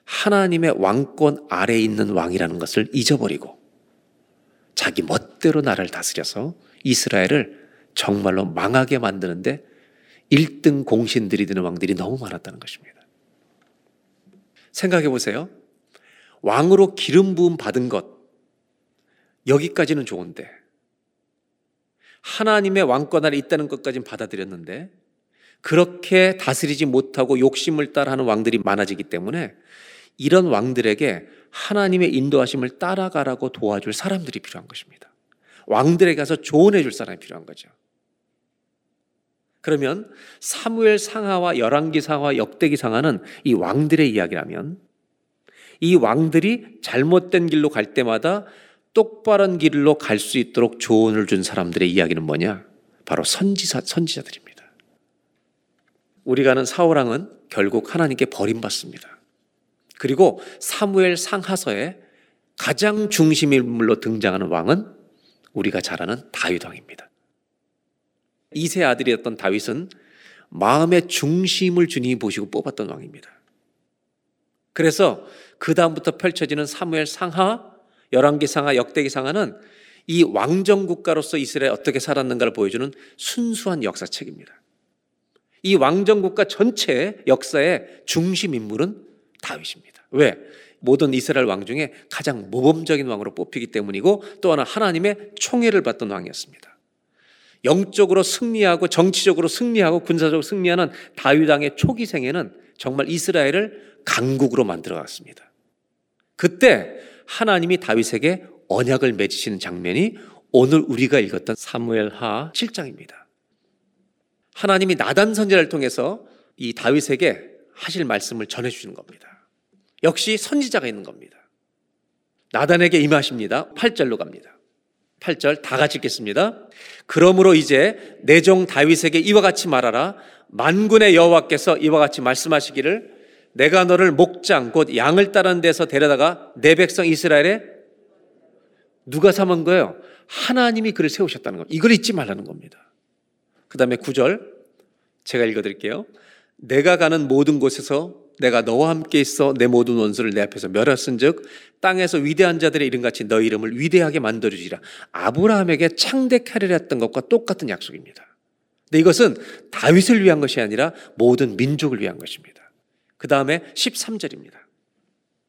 하나님의 왕권 아래에 있는 왕이라는 것을 잊어버리고 자기 멋대로 나라를 다스려서 이스라엘을 정말로 망하게 만드는데 1등 공신들이 되는 왕들이 너무 많았다는 것입니다. 생각해 보세요. 왕으로 기름 부음 받은 것, 여기까지는 좋은데, 하나님의 왕권 아래 있다는 것까지는 받아들였는데, 그렇게 다스리지 못하고 욕심을 따라 하는 왕들이 많아지기 때문에 이런 왕들에게 하나님의 인도하심을 따라가라고 도와줄 사람들이 필요한 것입니다. 왕들에게 가서 조언해 줄 사람이 필요한 거죠. 그러면 사무엘 상하와 열왕기 상하와 역대기 상하는 이 왕들의 이야기라면 이 왕들이 잘못된 길로 갈 때마다 똑바른 길로 갈 수 있도록 조언을 준 사람들의 이야기는 뭐냐? 바로 선지사 선지자들입니다. 우리가 아는 사울왕은 결국 하나님께 버림받습니다. 그리고 사무엘 상하서에 가장 중심 인물로 등장하는 왕은 우리가 잘 아는 다윗 왕입니다. 이세 아들이었던 다윗은 마음의 중심을 주님이 보시고 뽑았던 왕입니다. 그래서 그 다음부터 펼쳐지는 사무엘 상하, 열왕기 상하, 역대기 상하는 이 왕정 국가로서 이스라엘 어떻게 살았는가를 보여주는 순수한 역사책입니다. 이 왕정 국가 전체의 역사의 중심 인물은 다윗입니다. 왜? 모든 이스라엘 왕 중에 가장 모범적인 왕으로 뽑히기 때문이고 또 하나 하나님의 총애를 받던 왕이었습니다. 영적으로 승리하고 정치적으로 승리하고 군사적으로 승리하는 다윗 왕의 초기 생애는 정말 이스라엘을 강국으로 만들어 갔습니다. 그때 하나님이 다윗에게 언약을 맺으시는 장면이 오늘 우리가 읽었던 사무엘하 7장입니다. 하나님이 나단 선지자를 통해서 이 다윗에게 하실 말씀을 전해 주시는 겁니다. 역시 선지자가 있는 겁니다. 나단에게 임하십니다. 8절로 갑니다. 8절 다 같이 읽겠습니다. 그러므로 이제 내 종 다윗에게 이와 같이 말하라. 만군의 여호와께서 이와 같이 말씀하시기를 내가 너를 목장 곧 양을 따르는 데서 데려다가 내 백성 이스라엘에 누가 삼은 거예요? 하나님이 그를 세우셨다는 겁니다. 이걸 잊지 말라는 겁니다. 그 다음에 9절 제가 읽어드릴게요. 내가 가는 모든 곳에서 내가 너와 함께 있어 내 모든 원수를 내 앞에서 멸했은즉 땅에서 위대한 자들의 이름같이 너 이름을 위대하게 만들어 주리라. 아브라함에게 창대하리라 했던 것과 똑같은 약속입니다. 근데 이것은 다윗을 위한 것이 아니라 모든 민족을 위한 것입니다. 그 다음에 13절입니다.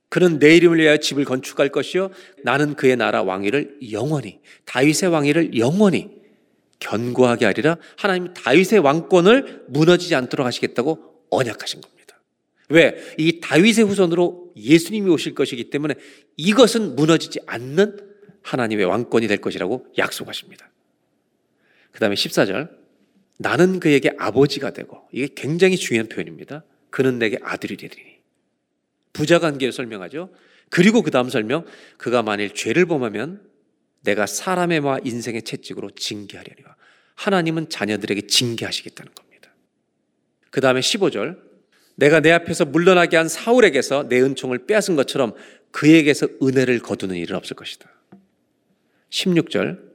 그는 내 이름을 위하여 집을 건축할 것이요 나는 그의 나라 왕위를 영원히 다윗의 왕위를 영원히 견고하게 하리라 하나님 다윗의 왕권을 무너지지 않도록 하시겠다고 언약하신 겁니다. 왜? 이 다윗의 후손으로 예수님이 오실 것이기 때문에 이것은 무너지지 않는 하나님의 왕권이 될 것이라고 약속하십니다. 그 다음에 14절. 나는 그에게 아버지가 되고, 이게 굉장히 중요한 표현입니다. 그는 내게 아들이 되리니. 부자 관계를 설명하죠. 그리고 그 다음 설명, 그가 만일 죄를 범하면 내가 사람의 마 인생의 채찍으로 징계하려니와. 하나님은 자녀들에게 징계하시겠다는 겁니다. 그 다음에 15절, 내가 내 앞에서 물러나게 한 사울에게서 내 은총을 빼앗은 것처럼 그에게서 은혜를 거두는 일은 없을 것이다. 16절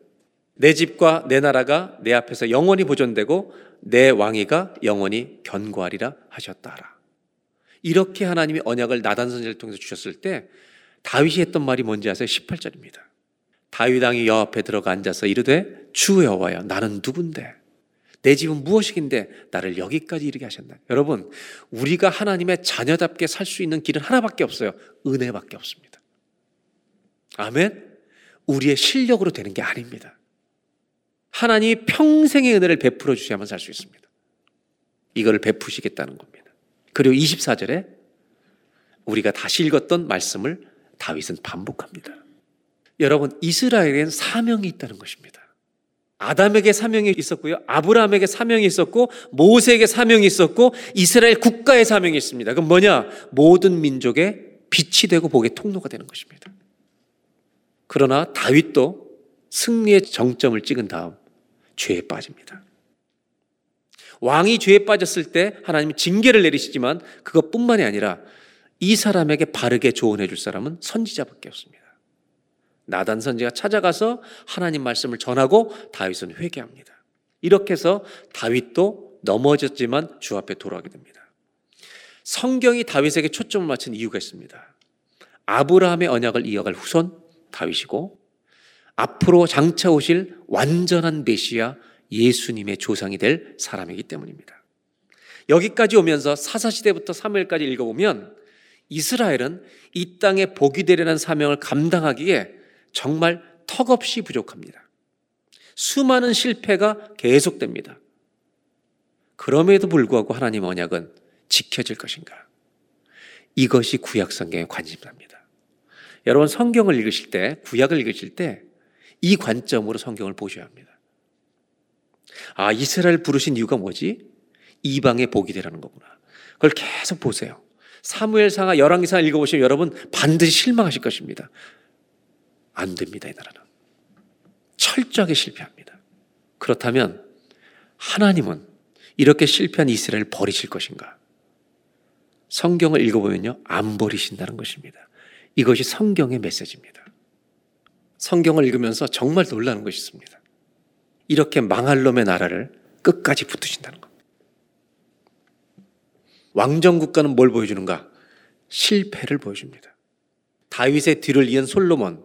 내 집과 내 나라가 내 앞에서 영원히 보존되고 내 왕위가 영원히 견고하리라 하셨다라. 이렇게 하나님이 언약을 나단 선지를 통해서 주셨을 때 다윗이 했던 말이 뭔지 아세요? 18절입니다. 다윗 왕이 여 앞에 들어가 앉아서 이르되 주 여호와여 나는 누군데 내 집은 무엇이긴데 나를 여기까지 이르게 하셨나? 여러분, 우리가 하나님의 자녀답게 살 수 있는 길은 하나밖에 없어요. 은혜밖에 없습니다. 아멘. 우리의 실력으로 되는 게 아닙니다. 하나님이 평생의 은혜를 베풀어 주셔야만 살 수 있습니다. 이거를 베푸시겠다는 겁니다. 그리고 24절에 우리가 다시 읽었던 말씀을 다윗은 반복합니다. 여러분, 이스라엘엔 사명이 있다는 것입니다. 아담에게 사명이 있었고요. 아브라함에게 사명이 있었고 모세에게 사명이 있었고 이스라엘 국가의 사명이 있습니다. 그럼 뭐냐? 모든 민족의 빛이 되고 복의 통로가 되는 것입니다. 그러나 다윗도 승리의 정점을 찍은 다음 죄에 빠집니다. 왕이 죄에 빠졌을 때 하나님이 징계를 내리시지만 그것뿐만이 아니라 이 사람에게 바르게 조언해 줄 사람은 선지자밖에 없습니다. 나단 선지가 찾아가서 하나님 말씀을 전하고 다윗은 회개합니다. 이렇게 해서 다윗도 넘어졌지만 주 앞에 돌아오게 됩니다. 성경이 다윗에게 초점을 맞춘 이유가 있습니다. 아브라함의 언약을 이어갈 후손 다윗이고 앞으로 장차 오실 완전한 메시아 예수님의 조상이 될 사람이기 때문입니다. 여기까지 오면서 사사시대부터 사무엘까지 읽어보면 이스라엘은 이 땅에 복이 되려는 사명을 감당하기에 정말 턱없이 부족합니다. 수많은 실패가 계속됩니다. 그럼에도 불구하고 하나님 언약은 지켜질 것인가? 이것이 구약 성경의 관심사입니다. 여러분 성경을 읽으실 때, 구약을 읽으실 때 이 관점으로 성경을 보셔야 합니다. 아, 이스라엘 부르신 이유가 뭐지? 이방의 복이 되라는 거구나. 그걸 계속 보세요. 사무엘상하 열왕기상 읽어보시면 여러분 반드시 실망하실 것입니다. 안 됩니다, 이 나라는. 철저하게 실패합니다. 그렇다면 하나님은 이렇게 실패한 이스라엘을 버리실 것인가? 성경을 읽어보면요, 안 버리신다는 것입니다. 이것이 성경의 메시지입니다. 성경을 읽으면서 정말 놀라는 것이 있습니다. 이렇게 망할 놈의 나라를 끝까지 붙으신다는 것. 왕정 국가는 뭘 보여주는가? 실패를 보여줍니다. 다윗의 뒤를 이은 솔로몬,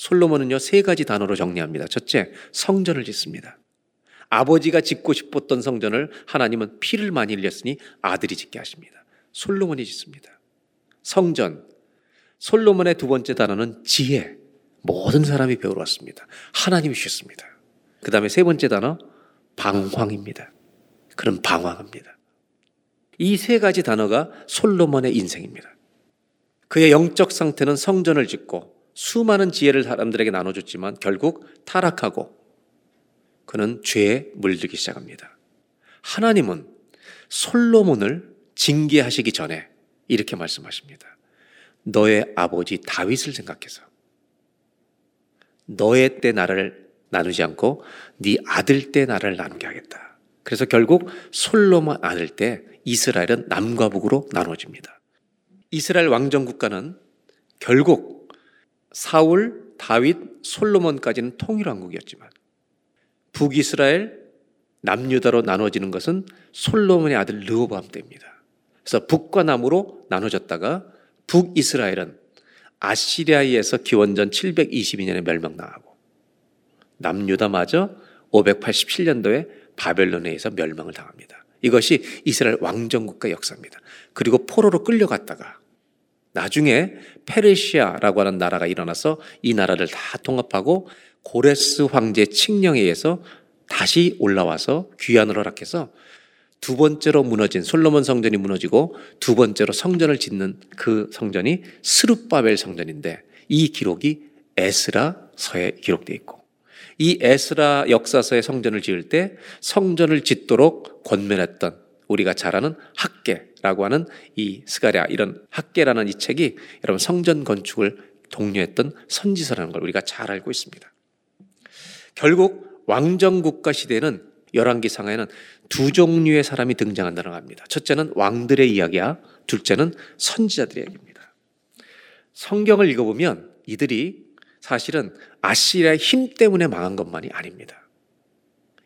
솔로몬은요, 세 가지 단어로 정리합니다. 첫째, 성전을 짓습니다. 아버지가 짓고 싶었던 성전을 하나님은 피를 많이 흘렸으니 아들이 짓게 하십니다. 솔로몬이 짓습니다. 성전. 솔로몬의 두 번째 단어는 지혜. 모든 사람이 배우러 왔습니다. 하나님이 주셨습니다. 그 다음에 세 번째 단어, 방황입니다. 그럼 방황합니다. 이 세 가지 단어가 솔로몬의 인생입니다. 그의 영적 상태는 성전을 짓고 수많은 지혜를 사람들에게 나눠줬지만 결국 타락하고 그는 죄에 물들기 시작합니다. 하나님은 솔로몬을 징계하시기 전에 이렇게 말씀하십니다. 너의 아버지 다윗을 생각해서 너의 때 나라를 나누지 않고 네 아들 때 나라를 나누게 하겠다. 그래서 결국 솔로몬 아들 때 이스라엘은 남과 북으로 나눠집니다. 이스라엘 왕정 국가는 결국 사울, 다윗, 솔로몬까지는 통일왕국이었지만 북이스라엘, 남유다로 나눠지는 것은 솔로몬의 아들 르호보암 때입니다. 그래서 북과 남으로 나눠졌다가 북이스라엘은 아시리아에서 기원전 722년에 멸망당하고 남유다마저 587년도에 바벨론에 의해서 멸망을 당합니다. 이것이 이스라엘 왕정국가 역사입니다. 그리고 포로로 끌려갔다가 나중에 페르시아라고 하는 나라가 일어나서 이 나라를 다 통합하고 고레스 황제 칙령에 의해서 다시 올라와서 귀환을 허락해서 두 번째로 무너진 솔로몬 성전이 무너지고 두 번째로 성전을 짓는 그 성전이 스룹바벨 성전인데 이 기록이 에스라서에 기록되어 있고 이 에스라 역사서의 성전을 지을 때 성전을 짓도록 권면했던 우리가 잘 아는 학계 라고 하는 이 스가랴 이런 학계라는 이 책이 여러분 성전 건축을 독려했던 선지서라는 걸 우리가 잘 알고 있습니다. 결국 왕정 국가 시대는 열왕기 상하에는 두 종류의 사람이 등장한다는 겁니다. 첫째는 왕들의 이야기야, 둘째는 선지자들의 이야기입니다. 성경을 읽어보면 이들이 사실은 아시리아의 힘 때문에 망한 것만이 아닙니다.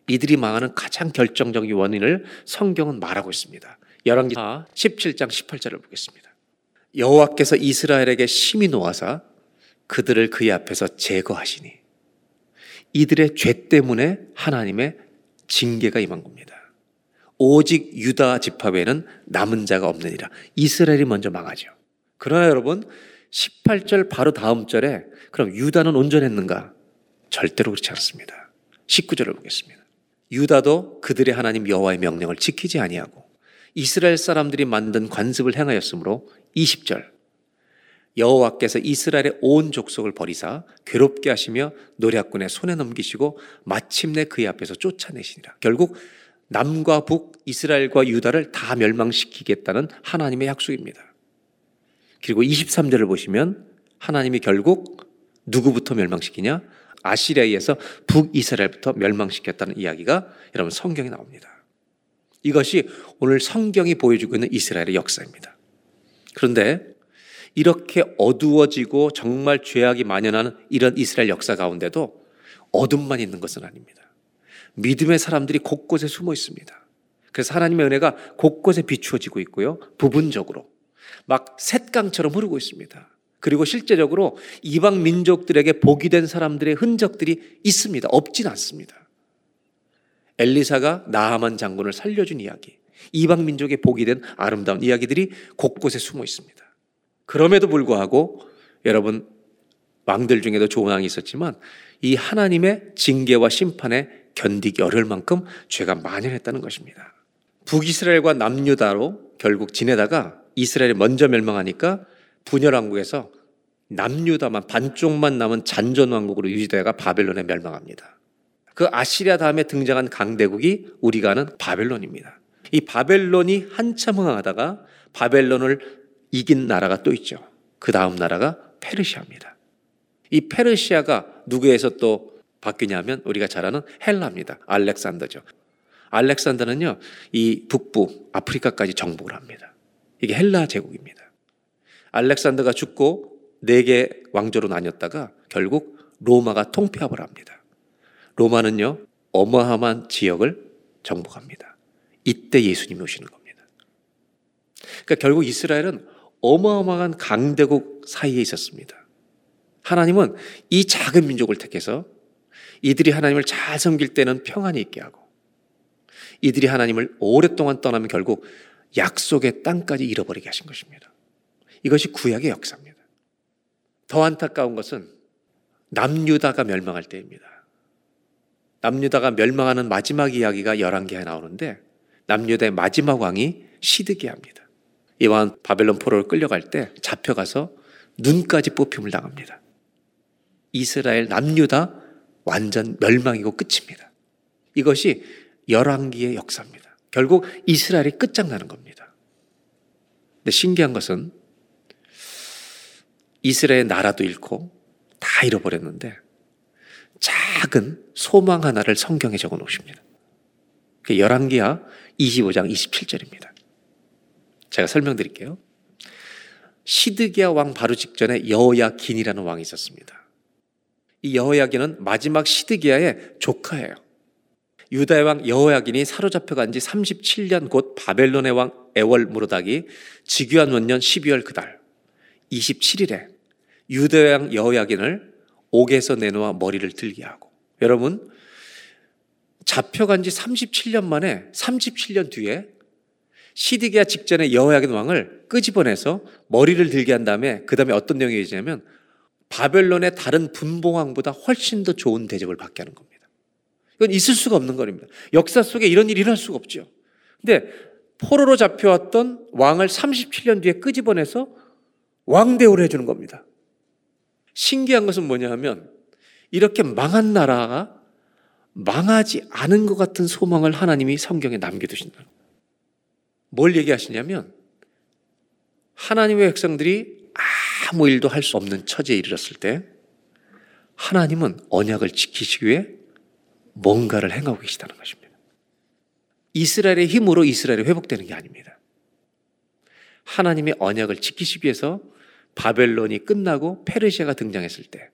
이들이 망하는 가장 결정적인 원인을 성경은 말하고 있습니다. 열왕기하 17장 18절을 보겠습니다. 여호와께서 이스라엘에게 심히 놓아사 그들을 그의 앞에서 제거하시니 이들의 죄 때문에 하나님의 징계가 임한 겁니다. 오직 유다 지파에는 남은 자가 없느니라. 이스라엘이 먼저 망하죠. 그러나 여러분 18절 바로 다음 절에 그럼 유다는 온전했는가? 절대로 그렇지 않습니다. 19절을 보겠습니다. 유다도 그들의 하나님 여호와의 명령을 지키지 아니하고 이스라엘 사람들이 만든 관습을 행하였으므로 20절 여호와께서 이스라엘의 온 족속을 버리사 괴롭게 하시며 노략군의 손에 넘기시고 마침내 그의 앞에서 쫓아내시니라. 결국 남과 북 이스라엘과 유다를 다 멸망시키겠다는 하나님의 약속입니다. 그리고 23절을 보시면 하나님이 결국 누구부터 멸망시키냐? 아시리아에서 북 이스라엘부터 멸망시켰다는 이야기가 여러분 성경에 나옵니다. 이것이 오늘 성경이 보여주고 있는 이스라엘의 역사입니다. 그런데 이렇게 어두워지고 정말 죄악이 만연하는 이런 이스라엘 역사 가운데도 어둠만 있는 것은 아닙니다. 믿음의 사람들이 곳곳에 숨어 있습니다. 그래서 하나님의 은혜가 곳곳에 비추어지고 있고요. 부분적으로 막 셋강처럼 흐르고 있습니다. 그리고 실제적으로 이방 민족들에게 복이 된 사람들의 흔적들이 있습니다. 없진 않습니다. 엘리사가 나하만 장군을 살려준 이야기, 이방 민족의 복이 된 아름다운 이야기들이 곳곳에 숨어 있습니다. 그럼에도 불구하고 여러분 왕들 중에도 좋은 왕이 있었지만 이 하나님의 징계와 심판에 견디기 어려울 만큼 죄가 만연했다는 것입니다. 북이스라엘과 남유다로 결국 지내다가 이스라엘이 먼저 멸망하니까 분열 왕국에서 남유다만 반쪽만 남은 잔전 왕국으로 유지되다가 바벨론에 멸망합니다. 그 아시리아 다음에 등장한 강대국이 우리가 아는 바벨론입니다. 이 바벨론이 한참 흥하다가 바벨론을 이긴 나라가 또 있죠. 그 다음 나라가 페르시아입니다. 이 페르시아가 누구에서 또 바뀌냐면 우리가 잘 아는 헬라입니다. 알렉산더죠. 알렉산더는요, 이 북부 아프리카까지 정복을 합니다. 이게 헬라 제국입니다. 알렉산더가 죽고 네 개 왕조로 나뉘었다가 결국 로마가 통폐합을 합니다. 로마는요, 어마어마한 지역을 정복합니다. 이때 예수님이 오시는 겁니다. 그러니까 결국 이스라엘은 어마어마한 강대국 사이에 있었습니다. 하나님은 이 작은 민족을 택해서 이들이 하나님을 잘 섬길 때는 평안이 있게 하고 이들이 하나님을 오랫동안 떠나면 결국 약속의 땅까지 잃어버리게 하신 것입니다. 이것이 구약의 역사입니다. 더 안타까운 것은 남유다가 멸망할 때입니다. 남유다가 멸망하는 마지막 이야기가 11개에 나오는데 남유다의 마지막 왕이 시드기야입니다. 이 왕은 바벨론 포로를 끌려갈 때 잡혀가서 눈까지 뽑힘을 당합니다. 이스라엘 남유다 완전 멸망이고 끝입니다. 이것이 열왕기의 역사입니다. 결국 이스라엘이 끝장나는 겁니다. 근데 신기한 것은 이스라엘 나라도 잃고 다 잃어버렸는데 작은 소망 하나를 성경에 적어 놓으십니다. 그 열왕기하 25장 27절입니다. 제가 설명드릴게요. 시드기야 왕 바로 직전에 여호야긴이라는 왕이 있었습니다. 이 여호야긴은 마지막 시드기야의 조카예요. 유다의 왕 여호야긴이 사로잡혀 간 지 37년 곧 바벨론의 왕 에월 무로닥이 지귀한 원년 12월 그달 27일에 유다의 왕 여호야긴을 옥에서 내놓아 머리를 들게 하고 여러분 잡혀간 지 37년 만에 37년 뒤에 시디기야 직전에 여호야긴 왕을 끄집어내서 머리를 들게 한 다음에 그 다음에 어떤 내용이 있냐면 바벨론의 다른 분봉왕보다 훨씬 더 좋은 대접을 받게 하는 겁니다. 이건 있을 수가 없는 겁니다. 역사 속에 이런 일이 일어날 수가 없죠. 근데 포로로 잡혀왔던 왕을 37년 뒤에 끄집어내서 왕대우를 해주는 겁니다. 신기한 것은 뭐냐 하면 이렇게 망한 나라가 망하지 않은 것 같은 소망을 하나님이 성경에 남겨두신다. 뭘 얘기하시냐면 하나님의 백성들이 아무 일도 할 수 없는 처지에 이르렀을 때 하나님은 언약을 지키시기 위해 뭔가를 행하고 계시다는 것입니다. 이스라엘의 힘으로 이스라엘이 회복되는 게 아닙니다. 하나님의 언약을 지키시기 위해서 바벨론이 끝나고 페르시아가 등장했을 때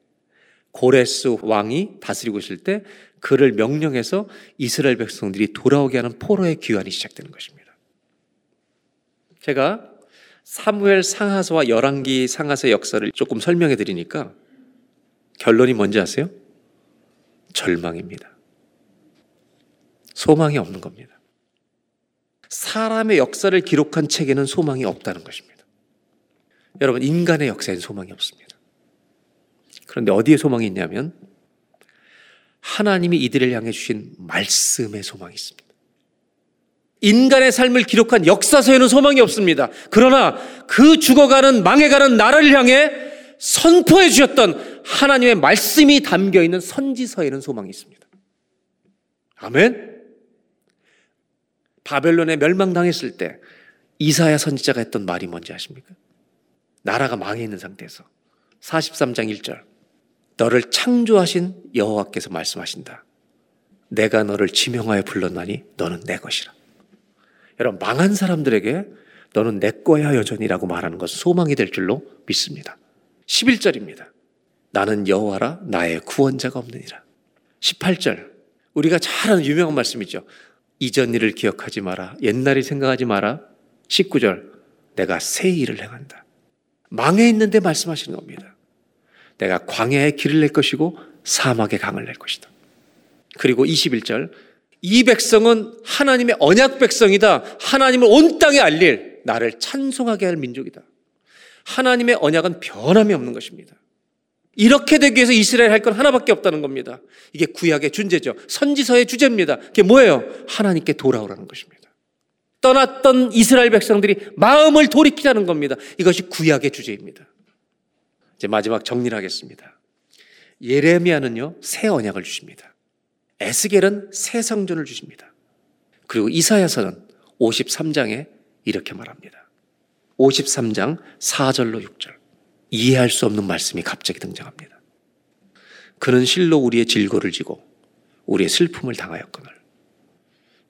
고레스 왕이 다스리고 있을 때 그를 명령해서 이스라엘 백성들이 돌아오게 하는 포로의 기환이 시작되는 것입니다. 제가 사무엘 상하서와 열왕기 상하서 역사를 조금 설명해 드리니까 결론이 뭔지 아세요? 절망입니다. 소망이 없는 겁니다. 사람의 역사를 기록한 책에는 소망이 없다는 것입니다. 여러분, 인간의 역사엔 소망이 없습니다. 그런데 어디에 소망이 있냐면 하나님이 이들을 향해 주신 말씀의 소망이 있습니다. 인간의 삶을 기록한 역사서에는 소망이 없습니다. 그러나 그 죽어가는 망해가는 나라를 향해 선포해 주셨던 하나님의 말씀이 담겨 있는 선지서에는 소망이 있습니다. 아멘. 바벨론에 멸망당했을 때 이사야 선지자가 했던 말이 뭔지 아십니까? 나라가 망해 있는 상태에서 43장 1절 너를 창조하신 여호와께서 말씀하신다. 내가 너를 지명하여 불렀나니 너는 내 것이라. 여러분 망한 사람들에게 너는 내 거야 여전이라고 말하는 것은 소망이 될 줄로 믿습니다. 11절입니다. 나는 여호와라 나의 구원자가 없느니라. 18절 우리가 잘 아는 유명한 말씀이죠. 이전 일을 기억하지 마라. 옛날이 생각하지 마라. 19절 내가 새 일을 행한다. 망해 있는데 말씀하시는 겁니다. 내가 광야에 길을 낼 것이고 사막에 강을 낼 것이다. 그리고 21절 이 백성은 하나님의 언약 백성이다. 하나님을 온 땅에 알릴 나를 찬송하게 할 민족이다. 하나님의 언약은 변함이 없는 것입니다. 이렇게 되기 위해서 이스라엘 할 건 하나밖에 없다는 겁니다. 이게 구약의 준제죠. 선지서의 주제입니다. 그게 뭐예요? 하나님께 돌아오라는 것입니다. 떠났던 이스라엘 백성들이 마음을 돌이키자는 겁니다. 이것이 구약의 주제입니다. 이제 마지막 정리를 하겠습니다. 예레미야는요, 새 언약을 주십니다. 에스겔은 새 성전을 주십니다. 그리고 이사야서는 53장에 이렇게 말합니다. 53장 4절로 6절. 이해할 수 없는 말씀이 갑자기 등장합니다. 그는 실로 우리의 질고를 지고 우리의 슬픔을 당하였거늘.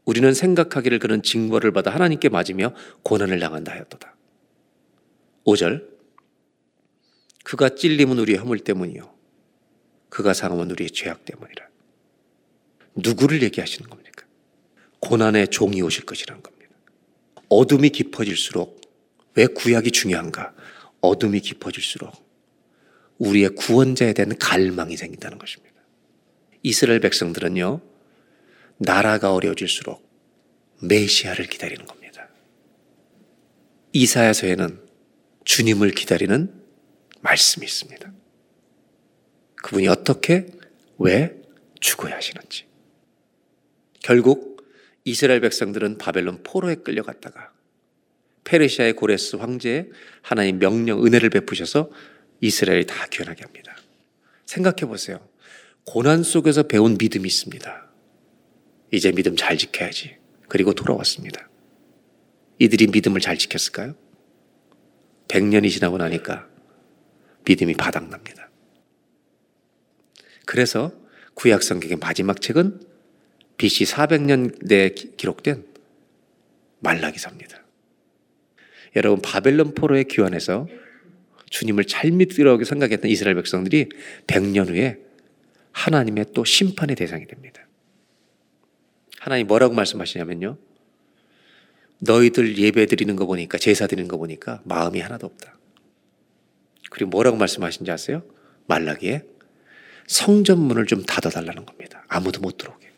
우리는 생각하기를 그는 징벌을 받아 하나님께 맞으며 고난을 당한다 하였도다. 5절. 그가 찔림은 우리의 허물 때문이요. 그가 상함은 우리의 죄악 때문이라. 누구를 얘기하시는 겁니까? 고난의 종이 오실 것이라는 겁니다. 어둠이 깊어질수록 왜 구약이 중요한가? 어둠이 깊어질수록 우리의 구원자에 대한 갈망이 생긴다는 것입니다. 이스라엘 백성들은요, 나라가 어려워질수록 메시아를 기다리는 겁니다. 이사야서에는 주님을 기다리는 말씀이 있습니다. 그분이 어떻게, 왜 죽어야 하시는지. 결국 이스라엘 백성들은 바벨론 포로에 끌려갔다가 페르시아의 고레스 황제에 하나님 명령 은혜를 베푸셔서 이스라엘이 다 귀환하게 합니다. 생각해 보세요. 고난 속에서 배운 믿음이 있습니다. 이제 믿음 잘 지켜야지. 그리고 돌아왔습니다. 이들이 믿음을 잘 지켰을까요? 100년이 지나고 나니까 믿음이 바닥납니다. 그래서 구약 성경의 마지막 책은 BC 400년대에 기록된 말라기서입니다. 여러분 바벨론 포로의 귀환에서 주님을 잘 믿으라고 생각했던 이스라엘 백성들이 100년 후에 하나님의 또 심판의 대상이 됩니다. 하나님 뭐라고 말씀하시냐면요. 너희들 예배 드리는 거 보니까 제사 드리는 거 보니까 마음이 하나도 없다. 그리고 뭐라고 말씀하신지 아세요? 말라기에 성전문을 좀 닫아달라는 겁니다. 아무도 못 들어오게.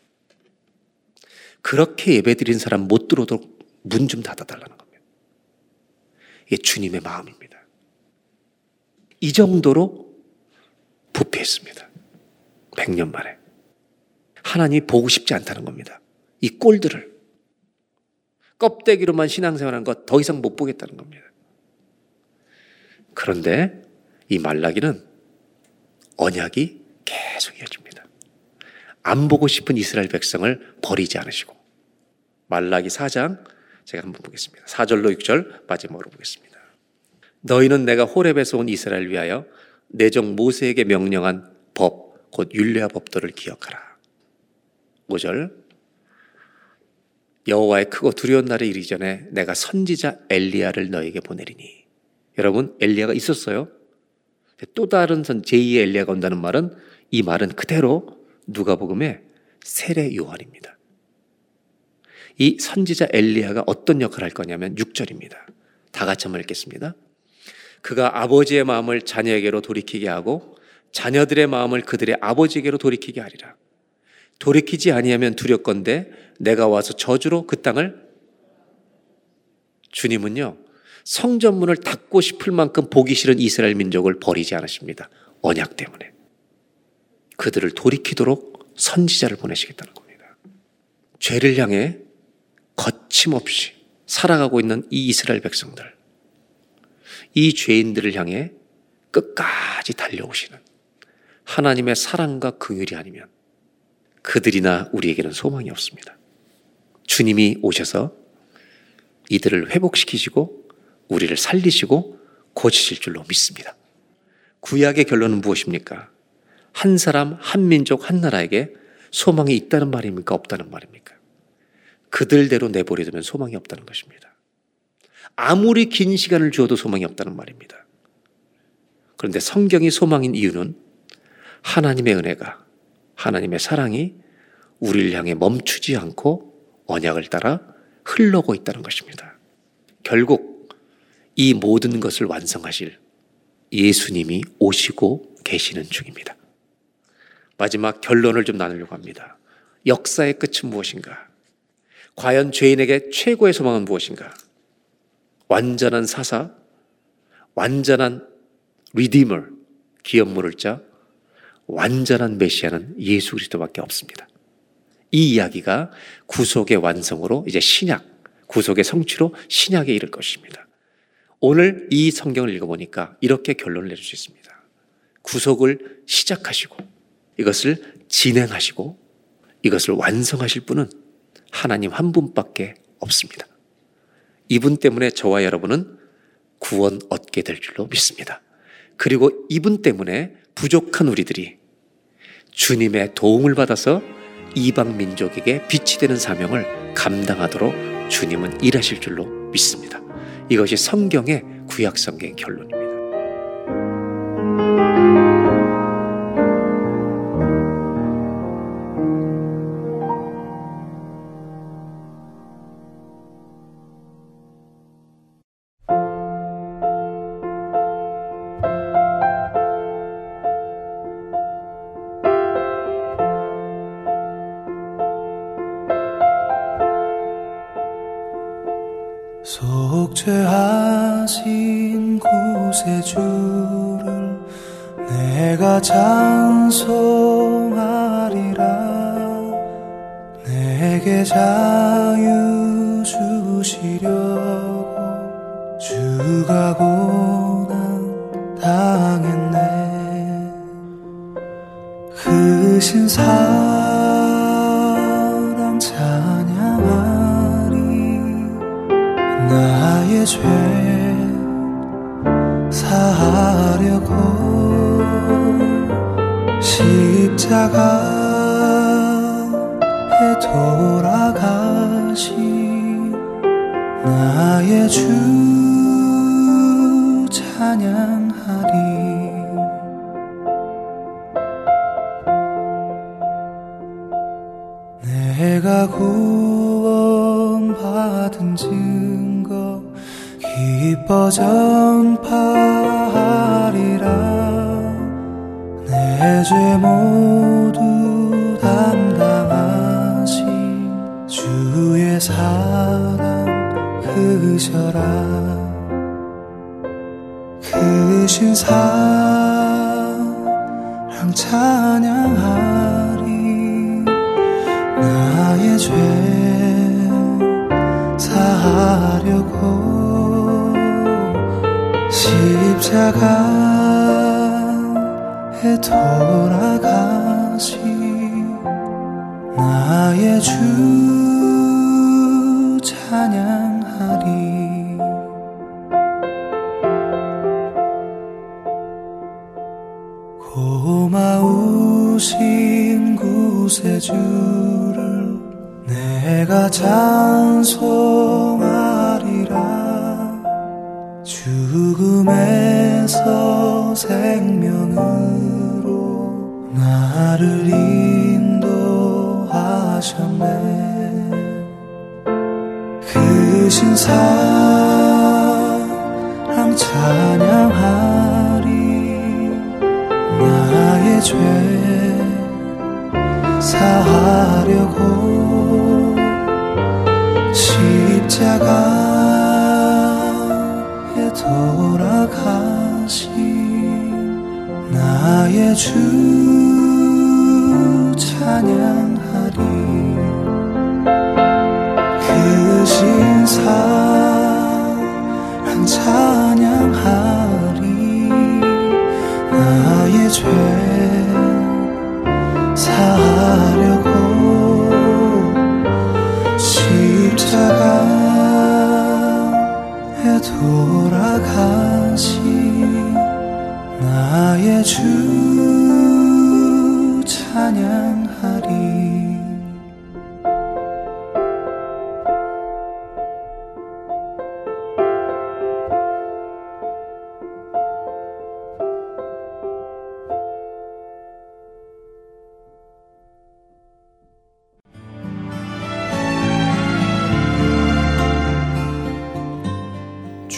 그렇게 예배 드린 사람 못 들어오도록 문 좀 닫아달라는 겁니다. 이게 주님의 마음입니다. 이 정도로 부패했습니다. 100년 만에. 하나님이 보고 싶지 않다는 겁니다. 이 꼴들을. 껍데기로만 신앙생활하는 것 더 이상 못 보겠다는 겁니다. 그런데 이 말라기는 언약이 계속 이어집니다. 안 보고 싶은 이스라엘 백성을 버리지 않으시고 말라기 4장 제가 한번 보겠습니다. 4절로 6절 마지막으로 보겠습니다. 너희는 내가 호렙에서 온 이스라엘 위하여 내정 모세에게 명령한 법, 곧 율례와 법도를 기억하라. 5절 여호와의 크고 두려운 날에 이르기 전에 내가 선지자 엘리야를 너에게 보내리니 여러분 엘리야가 있었어요. 또 다른 선 제2의 엘리야가 온다는 말은 이 말은 그대로 누가복음의 세례 요한입니다. 이 선지자 엘리야가 어떤 역할을 할 거냐면 6절입니다. 다 같이 한번 읽겠습니다. 그가 아버지의 마음을 자녀에게로 돌이키게 하고 자녀들의 마음을 그들의 아버지에게로 돌이키게 하리라. 돌이키지 아니하면 두렵건대 내가 와서 저주로 그 땅을 주님은요 성전문을 닫고 싶을 만큼 보기 싫은 이스라엘 민족을 버리지 않으십니다. 언약 때문에 그들을 돌이키도록 선지자를 보내시겠다는 겁니다. 죄를 향해 거침없이 살아가고 있는 이 이스라엘 백성들, 이 죄인들을 향해 끝까지 달려오시는 하나님의 사랑과 긍휼이 아니면 그들이나 우리에게는 소망이 없습니다. 주님이 오셔서 이들을 회복시키시고 우리를 살리시고 고치실 줄로 믿습니다. 구약의 결론은 무엇입니까? 한 사람, 한 민족, 한 나라에게 소망이 있다는 말입니까? 없다는 말입니까? 그들대로 내버려두면 소망이 없다는 것입니다. 아무리 긴 시간을 주어도 소망이 없다는 말입니다. 그런데 성경이 소망인 이유는 하나님의 은혜가, 하나님의 사랑이 우리를 향해 멈추지 않고 언약을 따라 흘러고 있다는 것입니다. 결국 이 모든 것을 완성하실 예수님이 오시고 계시는 중입니다. 마지막 결론을 좀 나누려고 합니다. 역사의 끝은 무엇인가? 과연 죄인에게 최고의 소망은 무엇인가? 완전한 사사, 완전한 리디머, 기업 물을 자, 완전한 메시아는 예수 그리스도밖에 없습니다. 이 이야기가 구속의 완성으로 이제 신약, 구속의 성취로 신약에 이를 것입니다. 오늘 이 성경을 읽어보니까 이렇게 결론을 내릴 수 있습니다. 구속을 시작하시고 이것을 진행하시고 이것을 완성하실 분은 하나님 한 분밖에 없습니다. 이분 때문에 저와 여러분은 구원 얻게 될 줄로 믿습니다. 그리고 이분 때문에 부족한 우리들이 주님의 도움을 받아서 이방 민족에게 빛이 되는 사명을 감당하도록 주님은 일하실 줄로 믿습니다. 이것이 성경의 구약 성경의 결론입니다. 십자가에 돌아가신 나의 주 찬양하리. 고마우신 구세주를 내가 찬송 그